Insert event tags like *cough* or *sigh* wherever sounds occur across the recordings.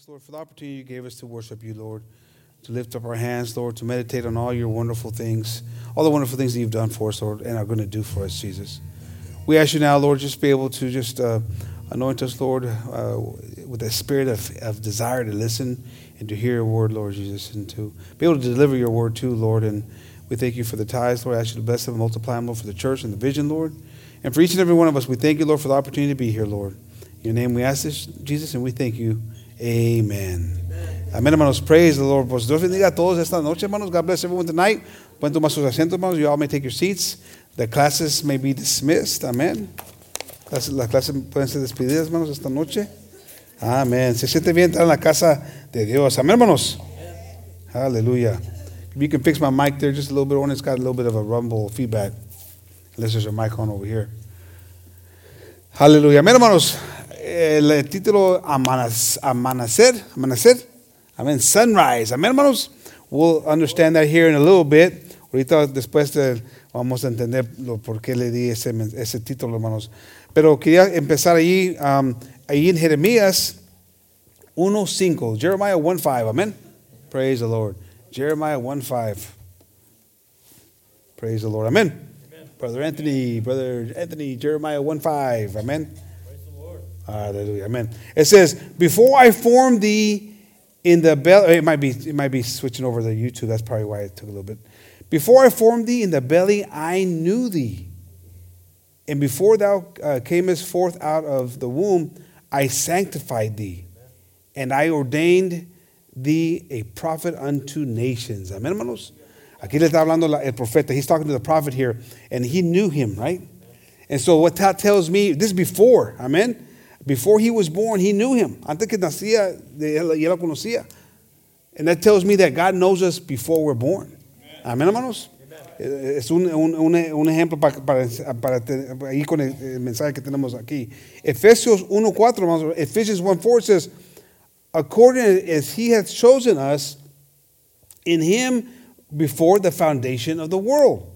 Thanks, Lord, for the opportunity you gave us to worship you, Lord, to lift up our hands, Lord, to meditate on all your wonderful things, all the wonderful things that you've done for us, Lord, and are going to do for us, Jesus. We ask you now, Lord, just be able to just uh, anoint us, Lord, uh, with a spirit of, of desire to listen and to hear your word, Lord Jesus, and to be able to deliver your word too, Lord. And we thank you for the tithes, Lord. I ask you to bless them and multiply them, Lord, for the church and the vision, Lord. And for each and every one of us, we thank you, Lord, for the opportunity to be here, Lord. In your name we ask this, Jesus, and we thank you. Amen. Amén, hermanos. Praise the Lord. Pues Dios bendiga a todos esta noche, hermanos. God bless everyone tonight. Pueden tomar sus asientos, hermanos. You all may take your seats. The classes may be dismissed. Amén. Las clases pueden ser despedidas, hermanos, esta noche. Amén. Se siente bien estar en la casa de Dios. Amén, hermanos. Hallelujah. If you can fix my mic there just a little bit on, it's got a little bit of a rumble feedback. Unless there's a mic on over here. Hallelujah. Amén, hermanos. El título Amanecer, Amanecer. Amén. Sunrise. Amén, hermanos. We'll understand that here in a little bit. Ahorita después de, vamos a entender lo, por qué le di ese, ese título, hermanos. Pero quería empezar allí, um, allí en Jeremías 1.5. Jeremiah 1.5. Amén. Praise the Lord. Jeremiah 1.5. Praise the Lord. Amen. Amen. Brother Anthony, Brother Anthony, Jeremiah 1.5. Amen. Hallelujah. Amen. It says, Before I formed thee in the belly, it might be it might be switching over to YouTube. That's probably why it took a little bit. Before I formed thee in the belly, I knew thee. And before thou uh, camest forth out of the womb, I sanctified thee. And I ordained thee a prophet unto nations. Amen, hermanos. Aquí le está hablando el profeta. He's talking to the prophet here, and he knew him, right? And so what that tells me, this is before, amen. Before he was born, he knew him. Antes que nacía, ya lo conocía. And that tells me that God knows us before we're born. Amén, hermanos. Es un, un, un, ejemplo para, para, para ahí con el, el, mensaje que tenemos aquí. Efesios 1.4, hermanos. Ephesians 1.4 says, according as he hath chosen us in him before the foundation of the world,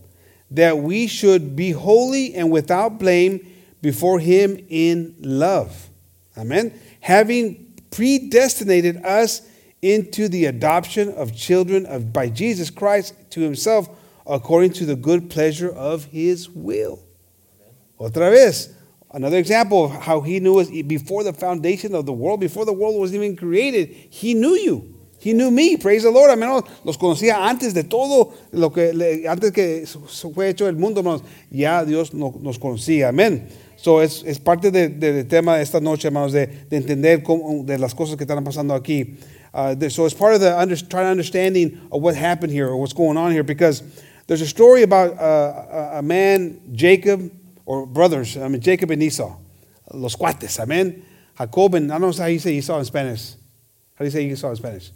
that we should be holy and without blame before him in love. Amen. Having predestinated us into the adoption of children of, by Jesus Christ to himself according to the good pleasure of his will. Otra vez, another example of how he knew us before the foundation of the world, before the world was even created, he knew you. He knew me, praise the Lord. Al los conocía antes de todo lo que antes que fue hecho el mundo. Ya Dios nos conocía. Amén. So es, es parte del de, de tema de esta noche, hermanos, de, de entender cómo, de las cosas que están pasando aquí. Uh, so it's part of the under, trying to understanding of what happened here or what's going on here because there's a story about uh, a man, Jacob, or brothers, I mean, Jacob and Esau, los cuates, amen. Jacob and, I don't know how you say Esau in Spanish. How do you say Esau in Spanish?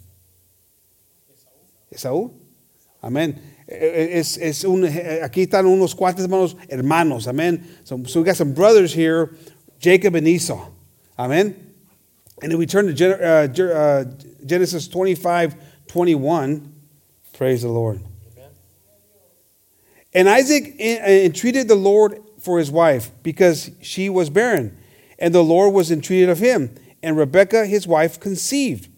Esaú. Amén. Es, es un, aquí están unos hermanos, hermanos. Amén. So, so we got some brothers here, Jacob and Esau. Amen. And then we turn to uh, uh, Genesis 25, 21. Praise the Lord. Amen. And Isaac entreated the Lord for his wife because she was barren. And the Lord was entreated of him. And Rebekah, his wife, conceived.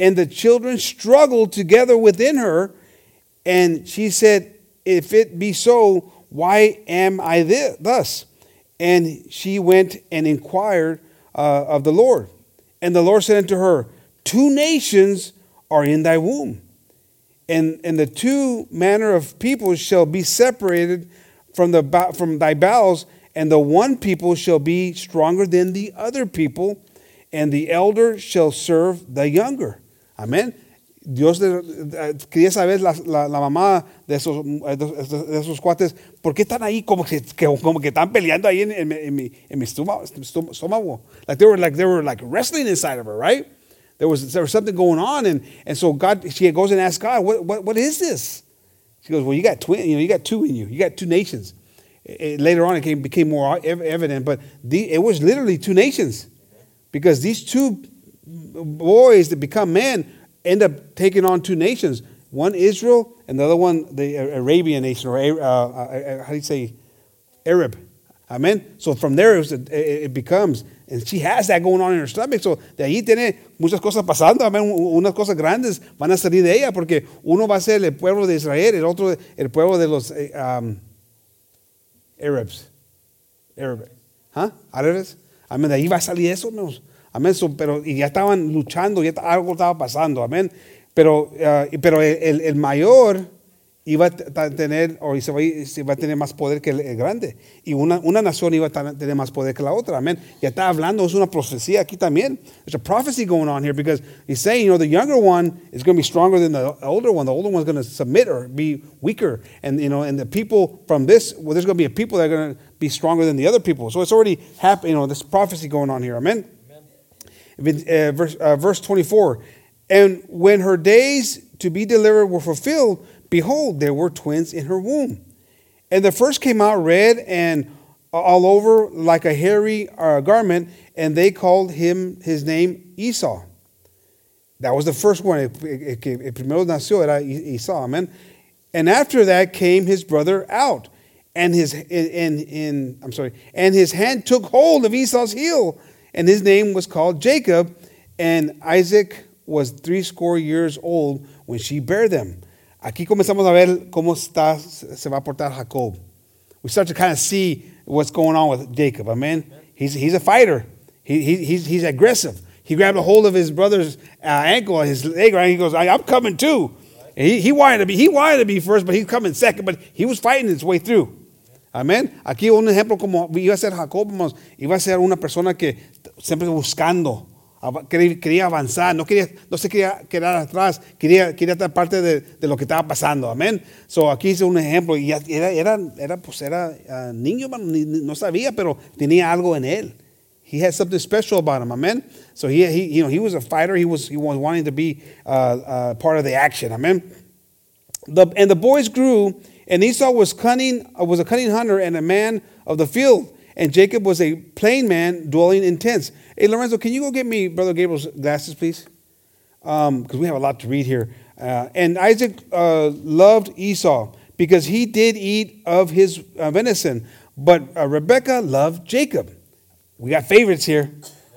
And the children struggled together within her. And she said, If it be so, why am I thus? And she went and inquired uh, of the Lord. And the Lord said unto her, Two nations are in thy womb, and, and the two manner of people shall be separated from, the, from thy bowels, and the one people shall be stronger than the other people, and the elder shall serve the younger. Amen. Dios quería saber la, la, la, mamá de esos, de esos cuates, ¿por qué están ahí como que, como que están peleando ahí en, en, en mi, en mi estómago? Like they were like they were like wrestling inside of her, right? There was there was something going on, and and so God, she goes and asks God, what what, what is this? She goes, well, you got twin, you know, you got two in you, you got two nations. It, later on, it came, became more evident, but the, it was literally two nations, because these two boys that become men end up taking on two nations one Israel and the other one the Arabian nation, or uh, uh, uh, how do you say Arab? Amen. So from there it, becomes, and she has that going on in her stomach. So de ahí tiene muchas cosas pasando. Amen. U- Unas cosas grandes van a salir de ella porque uno va a ser el pueblo de Israel, el otro el pueblo de los eh, um, Arabs. Arab. ¿Ah? ¿Árabes? Amén. De ahí va a salir eso, hermanos. Amén. Pero, y ya estaban luchando, ya algo estaba pasando. Amén. Pero, y- pero el, el- mayor iba a tener, o se va, a- tener más poder que el, el grande. Y una, una nación iba a tener más poder que la otra. Amén. Ya está hablando, es una profecía aquí también. There's a prophecy going on here because he's saying, you know, the younger one is going to be stronger than the older one. The older one's going to submit or be weaker. And, you know, and the people from this, well, there's going to be a people that are going to be stronger than the other people. So it's already happening, you know, this prophecy going on here. Amen. Uh, verse, uh, verse 24. And when her days to be delivered were fulfilled, behold, there were twins in her womb. And the first came out red and all over like a hairy uh, garment, and they called him his name Esau. That was the first one. El primero nació era Esau. Amen. And after that came his brother out, and his and I'm sorry, and his hand took hold of Esau's heel, and his name was called Jacob, and Isaac was three score years old when she bare them. Aquí comenzamos a ver cómo está, se va a portar Jacob. We start to kind of see what's going on with Jacob. Amen. He's, he's a fighter. He, he, he's, he's aggressive. He grabbed a hold of his brother's uh, ankle, his leg, right? He goes, "I'm coming too." And he, he wanted to be, he wanted to be first, but he's coming second. But he was fighting his way through. Amén. Aquí un ejemplo como iba a ser Jacob, iba a ser una persona que siempre buscando, quería, avanzar, no, quería, no se quería quedar atrás, quería, quería estar parte de, de lo que estaba pasando. Amén. So aquí hice un ejemplo y era, era, era, pues era ah, niño, no sabía, pero tenía algo en él. He had something special about him, amen. So he, he, you know, he was a fighter. He was, he was wanting to be uh, uh, part of the action, amen. The, and the boys grew, and Esau was cunning, uh, was a cunning hunter and a man of the field, and Jacob was a plain man dwelling in tents. Hey, Lorenzo, can you go get me Brother Gabriel's glasses, please? Because we have a lot to read here. Uh, and Isaac uh, loved Esau because he did eat of his uh, venison, but uh, Rebekah loved Jacob. We got favorites here.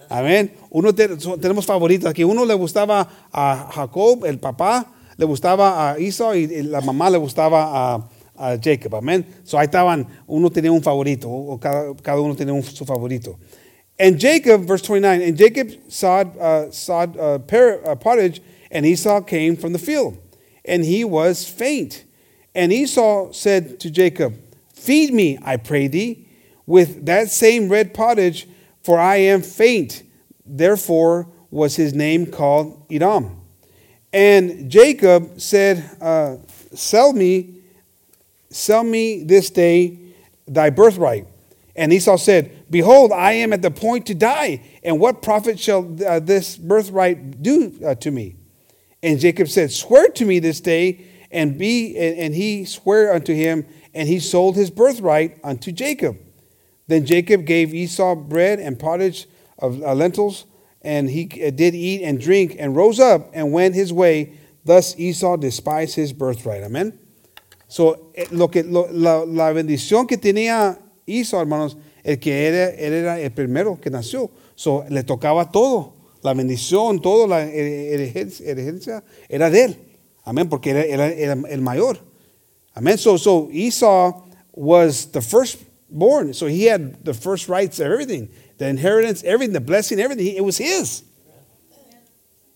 Amén. Uno so- tenemos favoritos aquí. Uno le gustaba a Jacob, el papá, le gustaba a Esau y la mamá le gustaba a, a Jacob. Amén. So ahí estaban, uno tenía un favorito, o cada, cada uno tenía un, su favorito. And Jacob, verse 29, and Jacob sawed, uh, sawed uh, par- uh, pottage, and Esau came from the field, and he was faint. And Esau said to Jacob, Feed me, I pray thee, with that same red pottage, for I am faint. Therefore was his name called Edom. And Jacob said, uh, Sell me, sell me this day thy birthright. And Esau said, Behold, I am at the point to die, and what profit shall uh, this birthright do uh, to me? And Jacob said, Swear to me this day, and be and, and he sware unto him, and he sold his birthright unto Jacob. Then Jacob gave Esau bread and pottage of uh, lentils, and he uh, did eat and drink, and rose up and went his way. Thus Esau despised his birthright. Amen. So, eh, lo que, lo- la, la bendición que tenía Esau, hermanos, el que era, él era el primero que nació. So, le tocaba todo. La bendición, todo, la herencia, era de él. Amén, porque era, era- era el mayor. Amen. So, so Esau was the firstborn. So he had the first rights of everything, the inheritance, everything, the blessing, everything. It was his.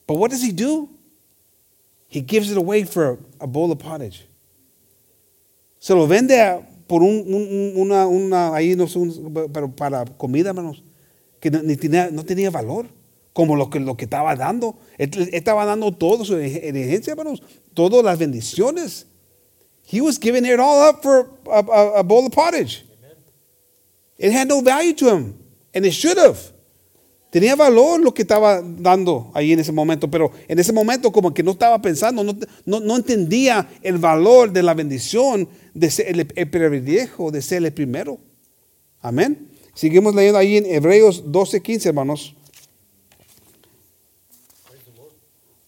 But what does he do? He gives it away for a bowl of pottage. Se lo vende a- por un, un- un- una, una, ahí no sé, un- pero para comida, hermanos, que no, ni tenía, no tenía valor, como lo que, lo que estaba dando. Él, estaba dando todo su herencia, hermanos, todas las bendiciones. He was giving it all up for a, a- a bowl of pottage. It had no value to him, and it should have. Tenía valor lo que estaba dando ahí en ese momento, pero en ese momento como que no estaba pensando, no, entendía el valor de la bendición de ser el, el privilegio de ser el primero. Amén. Seguimos leyendo ahí en Hebreos 12, 15, hermanos.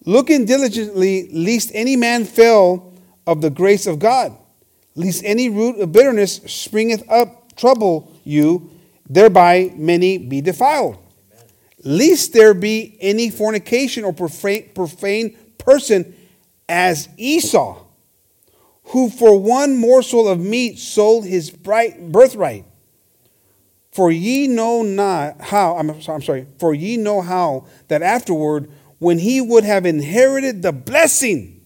Looking diligently, lest any man fail of the grace of God, lest any root of bitterness springeth up trouble you, thereby many be defiled. Lest there be any fornication or profane, profane person as Esau, who for one morsel of meat sold his birthright. For ye know not how, I'm, I'm sorry, for ye know how that afterward, when he would have inherited the blessing,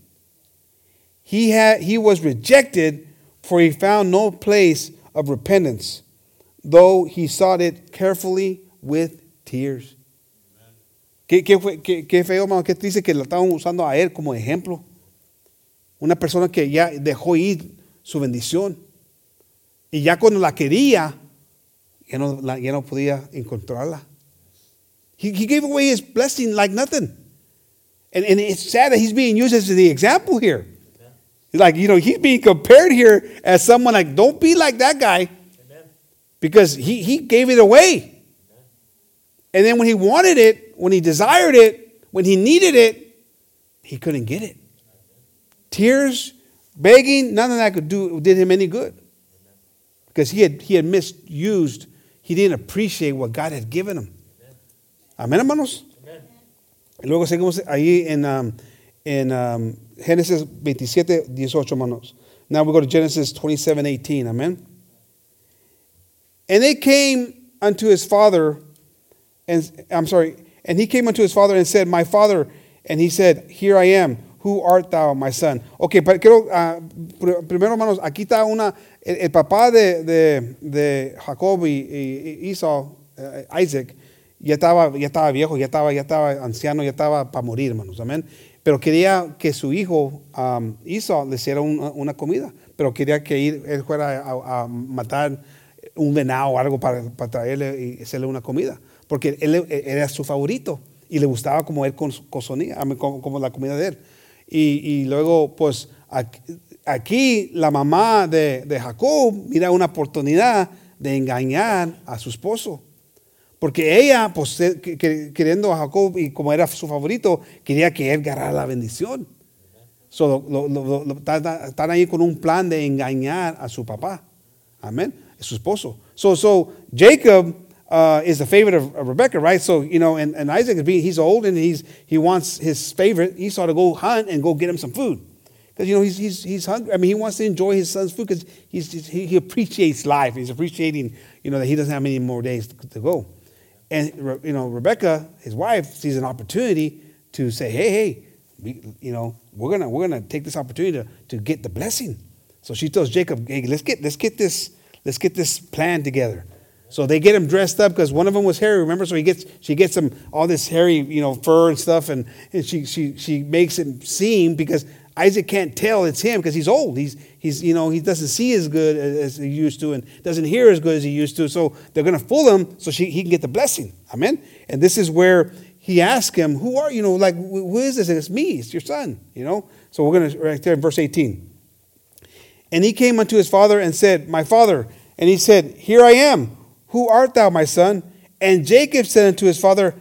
he, had, he was rejected, for he found no place of repentance, though he sought it carefully with tears. ¿Qué, qué, fue, qué, qué feo, hermano, qué triste que lo estaban usando a él como ejemplo. Una persona que ya dejó ir su bendición. Y ya cuando la quería, ya no, ya no podía encontrarla. He, he gave away his blessing like nothing. And, and it's sad that he's being used as the example here. Like, you know, he's being compared here as someone like, don't be like that guy. Because he, he gave it away. And then when he wanted it, when he desired it, when he needed it, he couldn't get it. Tears, begging, none of that could do did him any good. Because he had he had misused, he didn't appreciate what God had given him. Amén, hermanos. Y luego seguimos ahí en, um, en um, Génesis 27, 18, hermanos. Now we go to Genesis 27, 18. Amen. And they came unto his father, and I'm sorry, and he came unto his father and said, My father, and he said, Here I am. Who art thou, my son? Ok, pero quiero, uh, primero, hermanos, aquí está una, el, el papá de, de, de, Jacob y, y Esau, uh, Isaac, ya estaba, ya estaba viejo, ya estaba, ya estaba anciano, ya estaba para morir, hermanos, amén. Pero quería que su hijo um, Esau le hiciera una, una, comida, pero quería que ir, él fuera a, a matar un venado o algo para, para, traerle y hacerle una comida, porque él, él, era su favorito y le gustaba como él cozonía, como, la comida de él. Y, y luego, pues, aquí, aquí, la mamá de, de Jacob mira una oportunidad de engañar a su esposo. Porque ella, pues, queriendo a Jacob y como era su favorito, quería que él ganara la bendición. So, lo, lo, lo, están ahí con un plan de engañar a su papá. Amén. Su esposo. So, so Jacob uh, is the favorite of, of, Rebecca, right? So, you know, and, and Isaac is being, he's old and he's, he wants his favorite Esau to go hunt and go get him some food. Because, you know, he's, he's, he's hungry. I mean, he wants to enjoy his son's food because he's, he, he appreciates life. He's appreciating, you know, that he doesn't have many more days to, to go. And, you know, Rebecca, his wife, sees an opportunity to say, hey, hey, we, you know, we're gonna we're gonna take this opportunity to, to get the blessing. So she tells Jacob, hey, let's get let's get this let's get this plan together. So they get him dressed up because one of them was hairy. Remember, so he gets she gets him all this hairy, you know, fur and stuff, and, and she she she makes him seem because Isaac can't tell it's him because he's old. He's he's you know he doesn't see as good as he used to and doesn't hear as good as he used to. So they're going to fool him so she, he can get the blessing. Amen. And this is where he asks him, "Who are you know like who is this?" And it's me. It's your son. You know. So we're going to right there in verse eighteen. And he came unto his father and said, "My father." And he said, "Here I am. Who art thou, my son?" And Jacob said unto his father,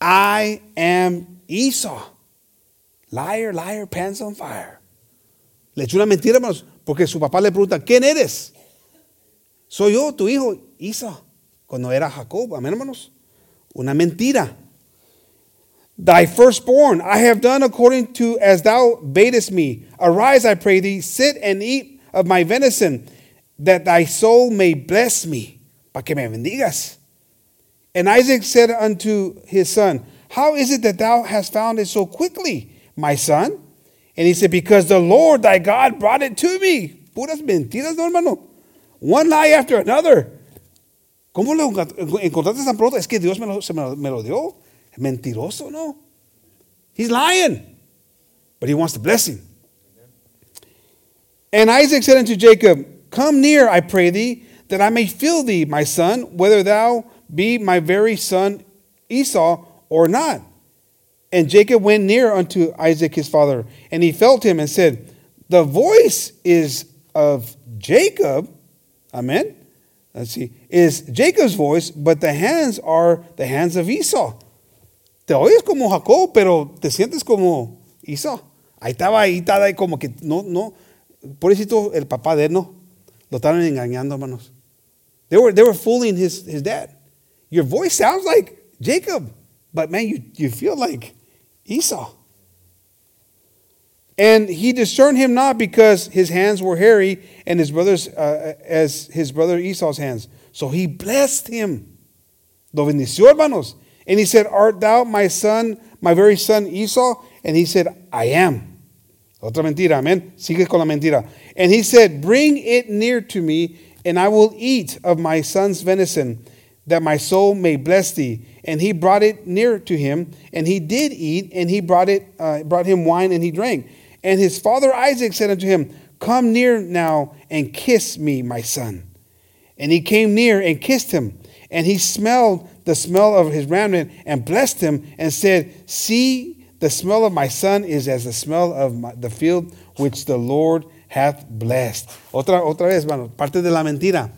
"I am Esau." Liar, liar, pants on fire. Le echó una mentira, hermanos, porque su papá le pregunta, ¿quién eres? Soy yo, tu hijo, Esau. cuando era Jacob. Amén, hermanos. Una mentira. Thy firstborn I have done according to as thou badest me. Arise, I pray thee, sit and eat of my venison, that thy soul may bless me, para que me bendigas. And Isaac said unto his son, How is it that thou hast found it so quickly? my son? And he said, Because the Lord thy God brought it to me. Puras mentiras, no, hermano. One lie after another. ¿Cómo lo encontraste tan pronto? Es que Dios me lo, se me me lo dio. Mentiroso, no. He's lying. But he wants the blessing. And Isaac said unto Jacob, Come near, I pray thee, that I may feel thee, my son, whether thou be my very son Esau or not. And Jacob went near unto Isaac his father, and he felt him and said, The voice is of Jacob. Amen. Let's see. Is Jacob's voice, but the hands are the hands of Esau. Te oyes como Jacob, pero te sientes como Esau. Ahí estaba, ahí estaba, ahí como que no, no. Por eso el papá de él no. Lo estaban engañando, hermanos. They were, they were fooling his, his dad. Your voice sounds like Jacob, but man, you, you feel like Esau. And he discerned him not because his hands were hairy and his brother's uh, as his brother Esau's hands. So he blessed him. Lo bendició, hermanos. And he said, Art thou my son, my very son Esau? And he said, I am. Otra mentira, amen. Sigue con la mentira. And he said, Bring it near to me, and I will eat of my son's venison, that my soul may bless thee. And he brought it near to him, and he did eat, and he brought it, uh, brought him wine, and he drank. And his father Isaac said unto him, Come near now and kiss me, my son. And he came near and kissed him. And he smelled the smell of his raiment and blessed him and said, See, the smell of my son is as the smell of my, the field which the Lord hath blessed. Otra, otra vez, hermano, parte de la mentira.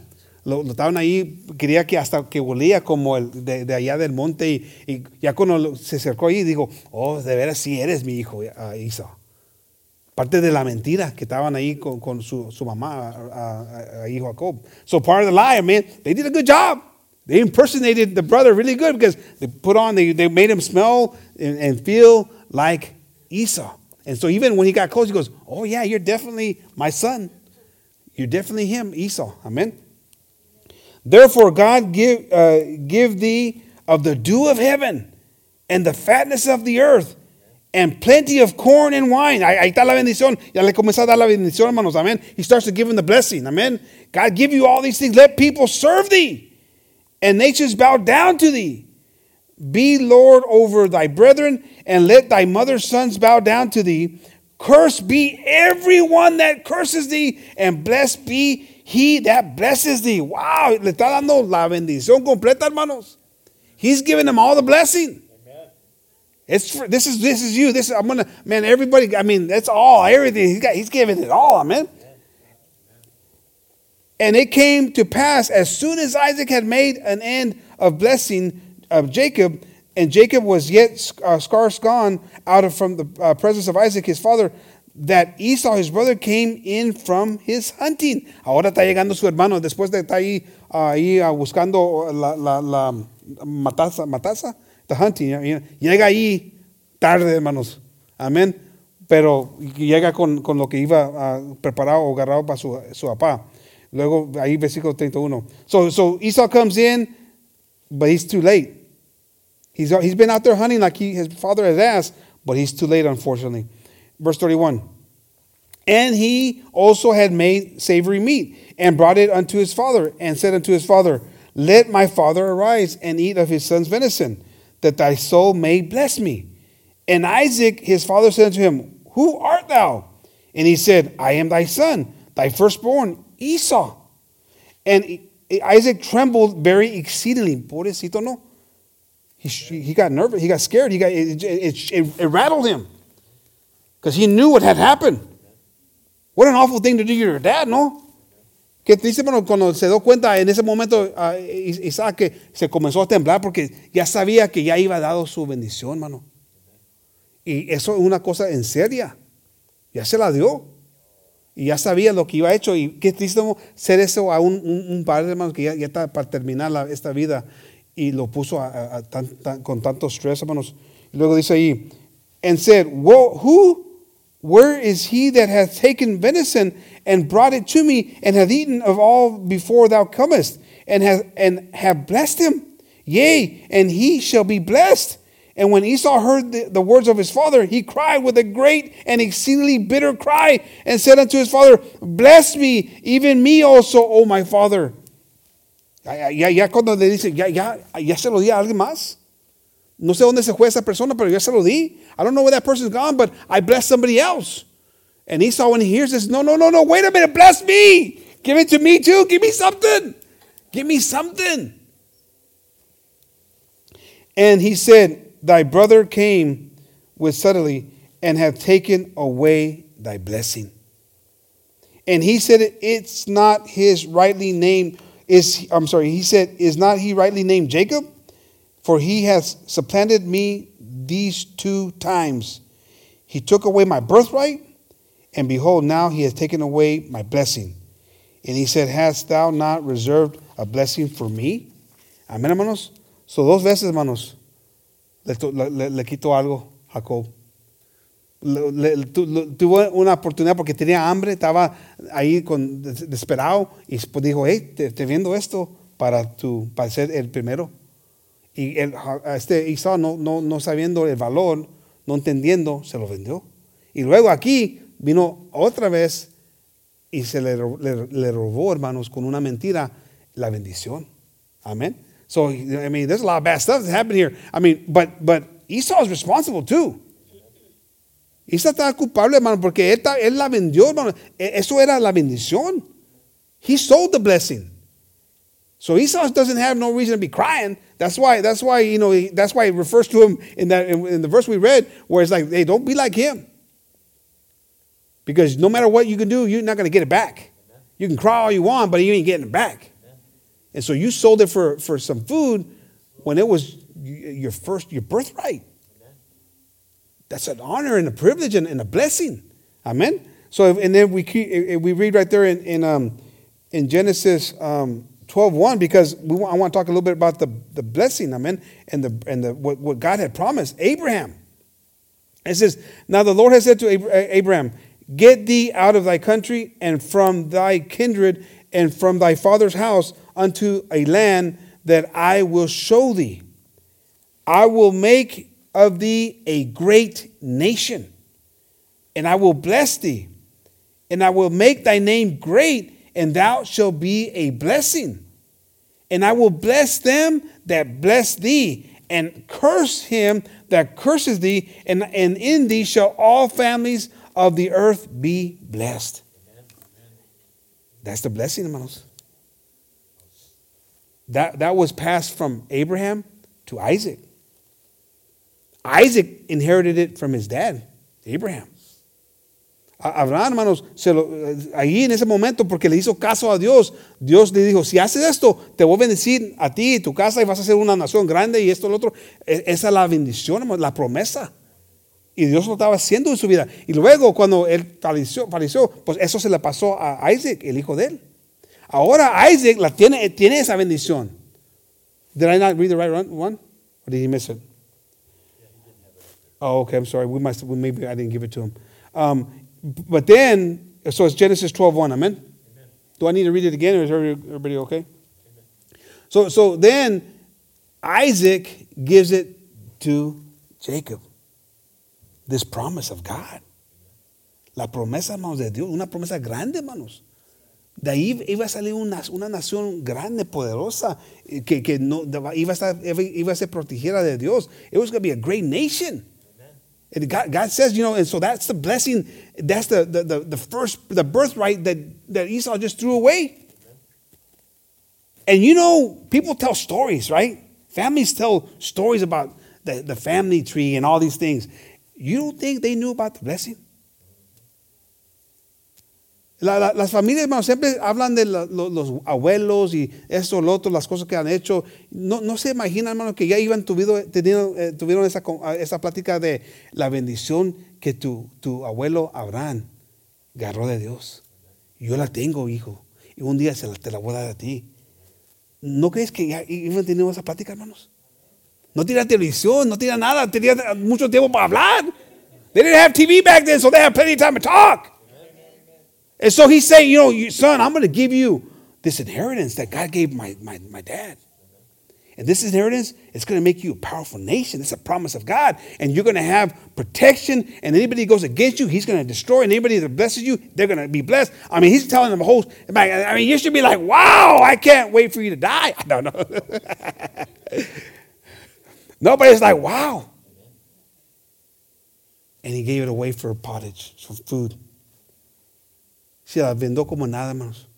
Lo, lo, estaban ahí, quería que hasta que volía como el de, de allá del monte y, y, ya cuando se acercó ahí dijo, oh, de veras sí eres mi hijo, Isa. Parte de la mentira que estaban ahí con, con su, su, mamá, a, a, hijo Jacob. So part of the lie, man, they did a good job. They impersonated the brother really good because they put on, they, they made him smell and, and feel like Esau. And so even when he got close, he goes, Oh, yeah, you're definitely my son. You're definitely him, Esau. Amen. Therefore, God give, uh, give thee of the dew of heaven and the fatness of the earth and plenty of corn and wine. Ahí, está la bendición. Ya le comenzó a dar la bendición, hermanos. Amen. He starts to give him the blessing. Amen. God give you all these things. Let people serve thee, and nations bow down to thee. Be Lord over thy brethren, and let thy mother's sons bow down to thee. Cursed be everyone that curses thee, and blessed be he that blesses thee. Wow, le está dando la bendición completa, hermanos. He's giving them all the blessing. It's for, this is this is you. This is, I'm gonna man. Everybody. I mean, that's all. Everything he's got. He's giving it all. Amen. And it came to pass as soon as Isaac had made an end of blessing of Jacob, and Jacob was yet uh, scarce gone out of from the uh, presence of Isaac his father, that Esau his brother came in from his hunting. Ahora está llegando su hermano después de estar ahí, ahí uh, buscando la, la, la mataza, mataza the hunting. Llega ahí tarde, hermanos. Amén. Pero llega con, con lo que iba preparado o agarrado para su, su papá. Luego, ahí versículo 31. So, so Esau comes in, but he's too late. He's, he's been out there hunting like he, his father has asked, but he's too late, unfortunately. Verse 31. And he also had made savory meat and brought it unto his father and said unto his father, Let my father arise and eat of his son's venison that thy soul may bless me. And Isaac, his father, said to him, Who art thou? And he said, I am thy son, thy firstborn, Esau. And Isaac trembled very exceedingly. Pobrecito, no. He, he got nervous. He got scared. He got, it, it, it, it rattled him because he knew what had happened. What an awful thing to do to your dad, no? Que triste, bueno, cuando se dio cuenta en ese momento, uh, Isaac que se comenzó a temblar porque ya sabía que ya iba dado su bendición, hermano. Y eso es una cosa en seria. Ya se la dio. Y ya sabía lo que iba hecho. Y qué triste ser eso a un, un, un padre, hermano, que ya, ya, está para terminar la, esta vida. Y lo puso a, a, tan, tan, con tanto estrés, hermanos. Y luego dice ahí, and said, who where is he that hath taken venison and brought it to me, and hath eaten of all before thou comest, and hath and have blessed him? Yea, and he shall be blessed. And when Esau heard the, the, words of his father, he cried with a great and exceedingly bitter cry, and said unto his father, Bless me, even me also, O my father. Ya, ya, ya cuando le dice, ya, ya, ya se lo di a alguien más. No sé dónde se fue esa persona, pero ya se lo di. I don't know where that person's gone, but I blessed somebody else. And Esau, when he hears this, no, no, no, no, wait a minute, bless me. Give it to me too. Give me something. Give me something. And he said, Thy brother came with suddenly and have taken away thy blessing. And he said, It's not his rightly named, is I'm sorry, he said, Is not he rightly named Jacob? For he has supplanted me these two times. He took away my birthright, and behold, now he has taken away my blessing. And he said, Hast thou not reserved a blessing for me? Amén, hermanos. So, dos veces, hermanos, le, le, quitó algo Jacob. Tuvo una oportunidad porque tenía hambre, estaba ahí con, desesperado y dijo, hey, te, te viendo esto para, tu, para ser el primero. Y el, este Isaac, no, no, no sabiendo el valor, no entendiendo, se lo vendió. Y luego aquí vino otra vez y se le, le robó, hermanos, con una mentira, la bendición. Amén. So, I mean, there's a lot of bad stuff that happened here. I mean, but, but Esau is responsible too. Esau estaba culpable, hermano, porque él, él la vendió, hermano. Eso era la bendición. He sold the blessing. So Esau doesn't have no reason to be crying. That's why, that's why, you know, that's why it refers to him in that in, in the verse we read, where it's like, hey, don't be like him. Because no matter what you can do, you're not going to get it back. You can cry all you want, but you ain't getting it back. And so you sold it for, for some food when it was your first, your birthright. That's an honor and a privilege and, and a blessing. Amen. So, and then we keep, we read right there in, in, um, in Genesis um, 12 1 because we want, I want to talk a little bit about the, the blessing, amen, and, the, and the, what, what God had promised Abraham. It says, Now the Lord has said to Abraham, Get thee out of thy country and from thy kindred and from thy father's house unto a land that I will show thee. I will make of thee a great nation, and I will bless thee, and I will make thy name great, and thou shalt be a blessing. And I will bless them that bless thee, and curse him that curses thee, and, and in thee shall all families of the earth be blessed. That's the blessing, hermanos. That, that was passed from Abraham to Isaac. Isaac inherited it from his dad, Abraham. Abraham, hermanos, ahí en ese momento, porque le hizo caso a Dios, Dios le dijo, si haces esto, te voy a bendecir a ti y tu casa y vas a ser una nación grande y esto lo otro. E, esa es la bendición, la promesa. Y Dios lo estaba haciendo en su vida. Y luego, cuando él falleció, falleció, pues eso se le pasó a Isaac, el hijo de él. Ahora Isaac la tiene, tiene esa bendición. Did I not read the right one? Or did he miss it? Oh, okay. I'm sorry. We must. We, maybe I didn't give it to him. Um, but then, so it's Genesis 12, 1. Amen? Amen. Do I need to read it again, or is everybody okay? Amen. So, so then Isaac gives it to Jacob. This promise of God. La promesa, hermanos, de Dios. Una promesa grande, hermanos. De ahí iba a salir una, una nación grande, poderosa, eh, que, que no, iba, a estar, iba a ser protegida de Dios. It was going to be a great nation. And God, God, says, you know, and so that's the blessing, that's the, the, the, the, first, the birthright that, that Esau just threw away. And you know, people tell stories, right? Families tell stories about the, the family tree and all these things. You don't think they knew about the blessing? La, la, las familias, hermanos, siempre hablan de los, los, abuelos y eso, lo otro, las cosas que han hecho. No, no se imaginan, hermano, que ya iban tuvido, tenido, eh, tuvieron esa, esa plática de la bendición que tu, tu abuelo Abraham agarró de Dios. Yo la tengo, hijo. Y un día se la voy a dar a ti. ¿No crees que ya iban teniendo esa plática, hermanos? No tenía televisión, no tenía nada, tenía mucho tiempo para hablar. They didn't have TV back then, so they had plenty of time to talk. And so he's saying, you know, son, I'm going to give you this inheritance that God gave my, my, my dad. And this inheritance is going to make you a powerful nation. It's a promise of God. And you're going to have protection. And anybody goes against you, he's going to destroy. And anybody that blesses you, they're going to be blessed. I mean, he's telling them a whole. I mean, you should be like, wow, I can't wait for you to die. I don't know. Nobody's like, wow. And he gave it away for pottage, for food. Se la vendió como nada, hermanos.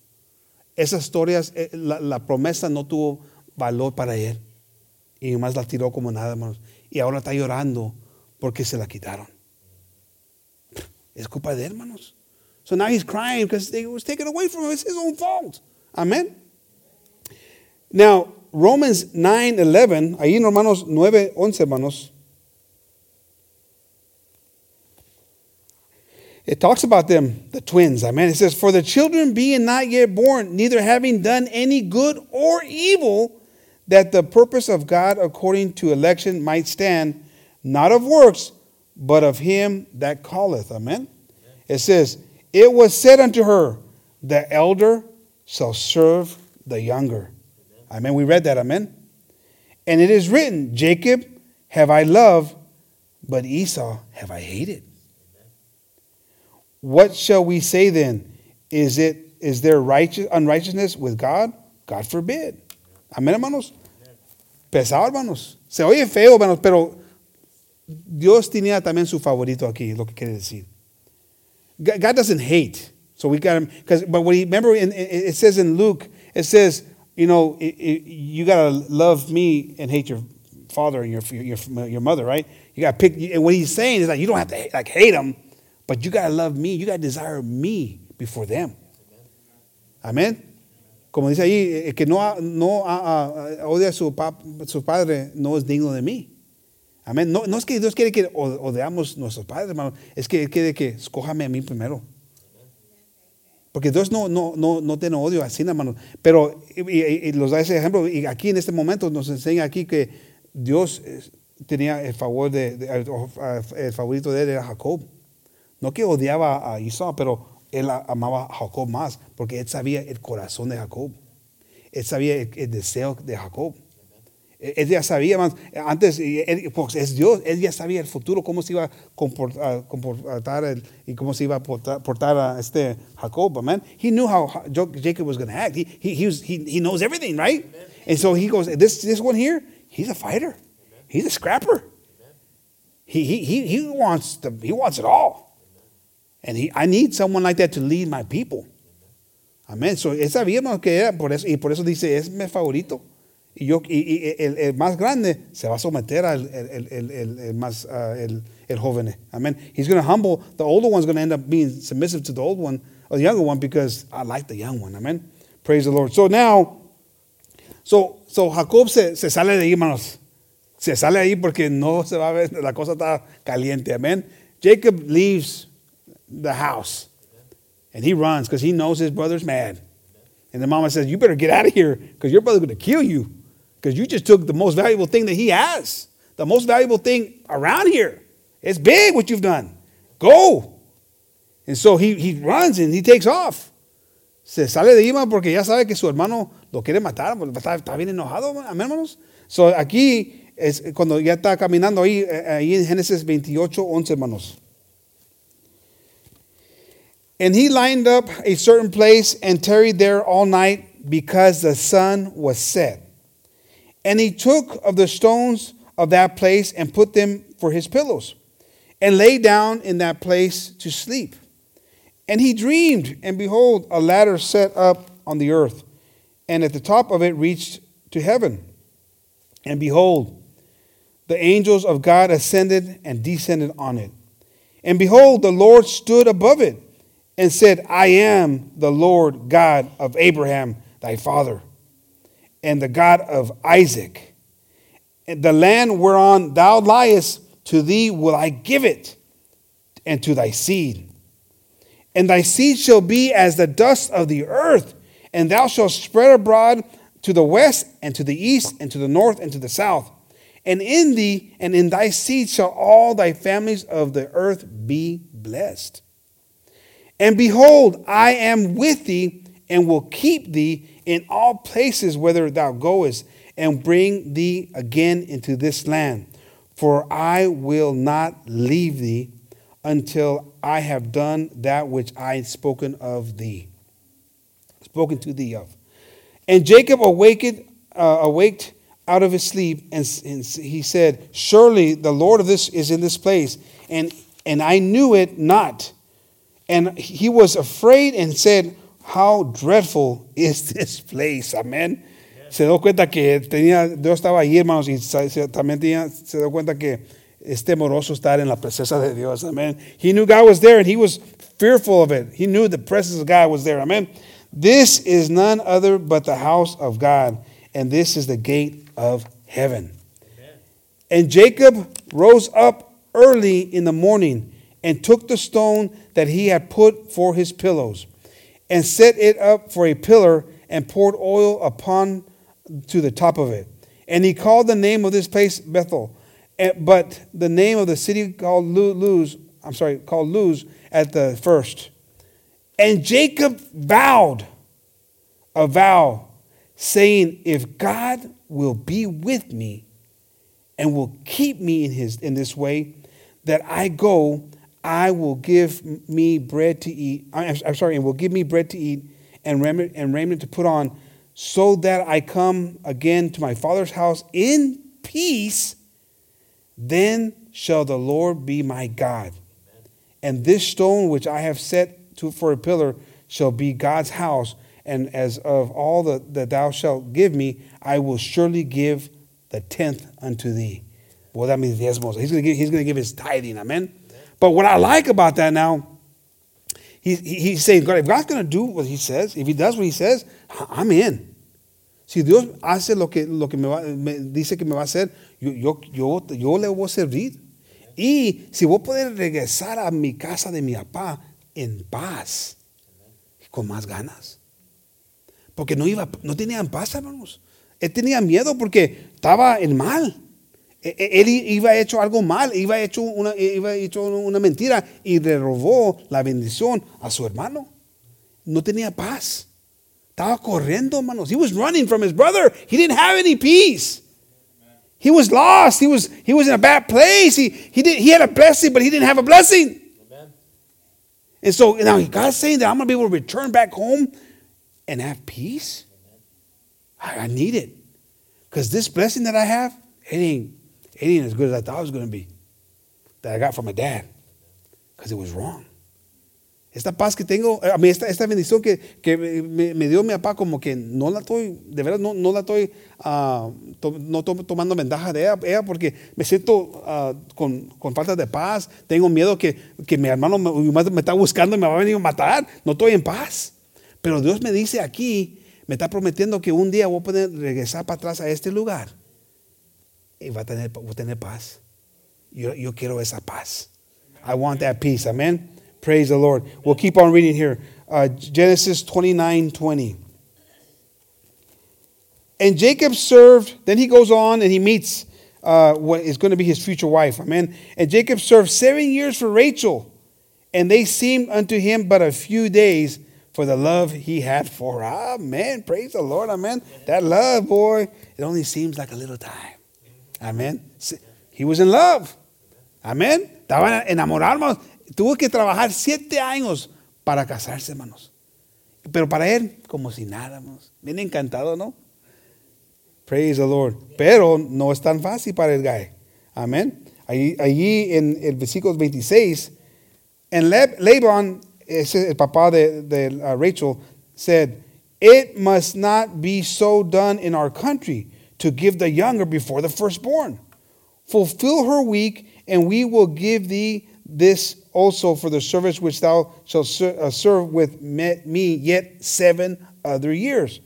Esas historias, eh, la, la, promesa no tuvo valor para él. Y más la tiró como nada, hermanos. Y ahora está llorando porque se la quitaron. Es culpa de él, hermanos. So now he's crying because it was taken away from him. It's his own fault. Amen. Now, Romans 9, 11, ahí en Romanos 9, 11, hermanos. It talks about them, the twins. Amen. It says, For the children being not yet born, neither having done any good or evil, that the purpose of God according to election might stand, not of works, but of him that calleth. Amen. It says, It was said unto her, The elder shall serve the younger. Amen. We read that. Amen. And it is written, Jacob have I loved, but Esau have I hated. What shall we say then? Is it is there righteous unrighteousness with God? God forbid. Amén, hermanos. Pesado, hermanos. Se oye feo, hermanos, pero Dios tenía también su favorito aquí, lo que quiere decir. God doesn't hate. So we got him because but when he remember in, it says in Luke, it says, you know, it, it, you gotta love me and hate your father and your your, your mother, right? You gotta pick. And what he's saying is like you don't have to like hate them, but you got to love me. You got to desire me before them. Amén. Como dice ahí, el que no, no odia a su, pap, padre no es digno de mí. Amén. No, no es que Dios quiere que odiamos a nuestros padres, hermano. Es que quiere que escójame a mí primero. Porque Dios no, no, no, no tiene odio así, hermano. Pero y, los da ese ejemplo. Y aquí en este momento nos enseña aquí que Dios tenía el favor de el favorito de él era Jacob. No que odiaba a Isaac, pero él amaba a Jacob más, porque él sabía el corazón de Jacob. Él sabía el, deseo de Jacob. Él ya sabía más, antes, pues es Dios, él ya sabía el futuro, cómo se iba a comportar, y cómo se iba a portar, a este Jacob, man. He knew how Jacob was going to act. He, he, he, was, he, he knows everything, right? And so he goes, this, this one here, he's a fighter. He's a scrapper. He, he, he, he, wants the, he wants it all. And he, I need someone like that to lead my people. Amén. So, sabíamos que era por eso, y por eso dice, es mi favorito. Y, yo, y, y el, el, más grande se va a someter al el, el, el, más, uh, el, el joven. Amén. He's going to humble. The older one's going to end up being submissive to the old one, or the younger one, because I like the young one. Amén. Praise the Lord. So now, so, so Jacob se, se sale de ahí, hermanos. Se sale ahí porque no se va a ver, la cosa está caliente. Amén. Jacob leaves the house. And he runs because he knows his brother's mad. And the mama says, You better get out of here because your brother's going to kill you because you just took the most valuable thing that he has, the most valuable thing around here. It's big what you've done. Go. And so he, he runs and he takes off. Se sale de Ima porque ya sabe que su hermano lo quiere matar, está, está bien enojado, hermanos. So aquí es cuando ya está caminando ahí, eh, ahí en Génesis 28, 11, hermanos. And he lined up a certain place and tarried there all night because the sun was set. And he took of the stones of that place and put them for his pillows, and lay down in that place to sleep. And he dreamed, and behold, a ladder set up on the earth, and at the top of it reached to heaven. And behold, the angels of God ascended and descended on it. And behold, the Lord stood above it and said, I am the Lord God of Abraham, thy father, and the God of Isaac. And the land whereon thou liest, to thee will I give it, and to thy seed. And thy seed shall be as the dust of the earth, and thou shalt spread abroad to the west, and to the east, and to the north, and to the south. And in thee and in thy seed shall all thy families of the earth be blessed. And behold, I am with thee and will keep thee in all places whither thou goest, and bring thee again into this land. For I will not leave thee until I have done that which I have spoken of thee, spoken to thee of. And Jacob awaked, uh, awaked out of his sleep, and, and he said, Surely the Lord of this is in this place, and and I knew it not. And he was afraid and said, How dreadful is this place. Amén. Se dio cuenta que tenía, Dios estaba ahí, hermanos, y también tenía, se dio cuenta que es temoroso estar en la presencia de Dios. Amén. He knew God was there and he was fearful of it. He knew the presence of God was there. Amen. This is none other but the house of God, and this is the gate of heaven. Amen. And Jacob rose up early in the morning and took the stone that he had put for his pillows, and set it up for a pillar, and poured oil upon to the top of it. And he called the name of this place Bethel, but the name of the city called Luz, I'm sorry, called Luz at the first. And Jacob vowed a vow, saying, If God will be with me and will keep me in, his, in this way that I go, I will give me bread to eat. I'm, I'm sorry, and will give me bread to eat and raiment, and raiment to put on, so that I come again to my father's house in peace. Then shall the Lord be my God. And this stone which I have set to, for a pillar shall be God's house. And as of all the, that thou shalt give me, I will surely give the tenth unto thee. Well, that means diezmos. He's going to give, he's going to give his tithing. Amen. But what I like about that now, he, he's saying, God, if God's going to do what he says, if he does what he says, I'm in. Si Dios hace lo que, lo que me, va, me dice que me va a hacer, yo, yo, yo, yo le voy a servir. Y si voy a poder regresar a mi casa de mi papá en paz, con más ganas. Porque no, iba, no tenía paz, hermanos. Él tenía miedo porque estaba en mal. Él iba hecho algo mal, iba hecho una, iba hecho una mentira y le robó la bendición a su hermano. No tenía paz. Estaba corriendo, hermanos. He was running from his brother. He didn't have any peace. He was lost. He was, he was in a bad place. He, he, did, he had a blessing, but he didn't have a blessing. Amen. And so now God's saying that I'm going to be able to return back home and have peace. I, I need it. Because this blessing that I have, it ain't, it ain't as good as I thought it was going to be. That I got from my dad. Because it was wrong. Esta paz que tengo, a mí esta, esta bendición que, que me, me, dio mi papá, como que no la estoy, de verdad, no, no la estoy, uh, no tomando ventaja de ella, ella porque me siento uh, con, con, falta de paz. Tengo miedo que, que mi hermano me, me, está buscando y me va a venir a matar. No estoy en paz. Pero Dios me dice aquí, me está prometiendo que un día voy a poder regresar para atrás a este lugar y va a tener, voy a tener paz. Yo, yo quiero esa paz. I want that peace. Amen. Praise the Lord. We'll keep on reading here. Uh, Genesis 29 20. And Jacob served, then he goes on and he meets uh, what is going to be his future wife. Amen. And Jacob served seven years for Rachel, and they seemed unto him but a few days for the love he had for her. Amen. Praise the Lord. Amen. That love, boy, it only seems like a little time. Amen. He was in love. Amen. Estaban enamorados. Tuvo que trabajar siete años para casarse, hermanos. Pero para él, como si nada, hermanos. Bien encantado, ¿no? Praise the Lord. Pero no es tan fácil para el guy. Amén. Allí, allí en el versículo 26, en Laban, ese, el papá de, de uh, Rachel, said, It must not be so done in our country to give the younger before the firstborn. Fulfill her week, and we will give thee this also for the service which thou shalt uh, serve with me yet seven other years.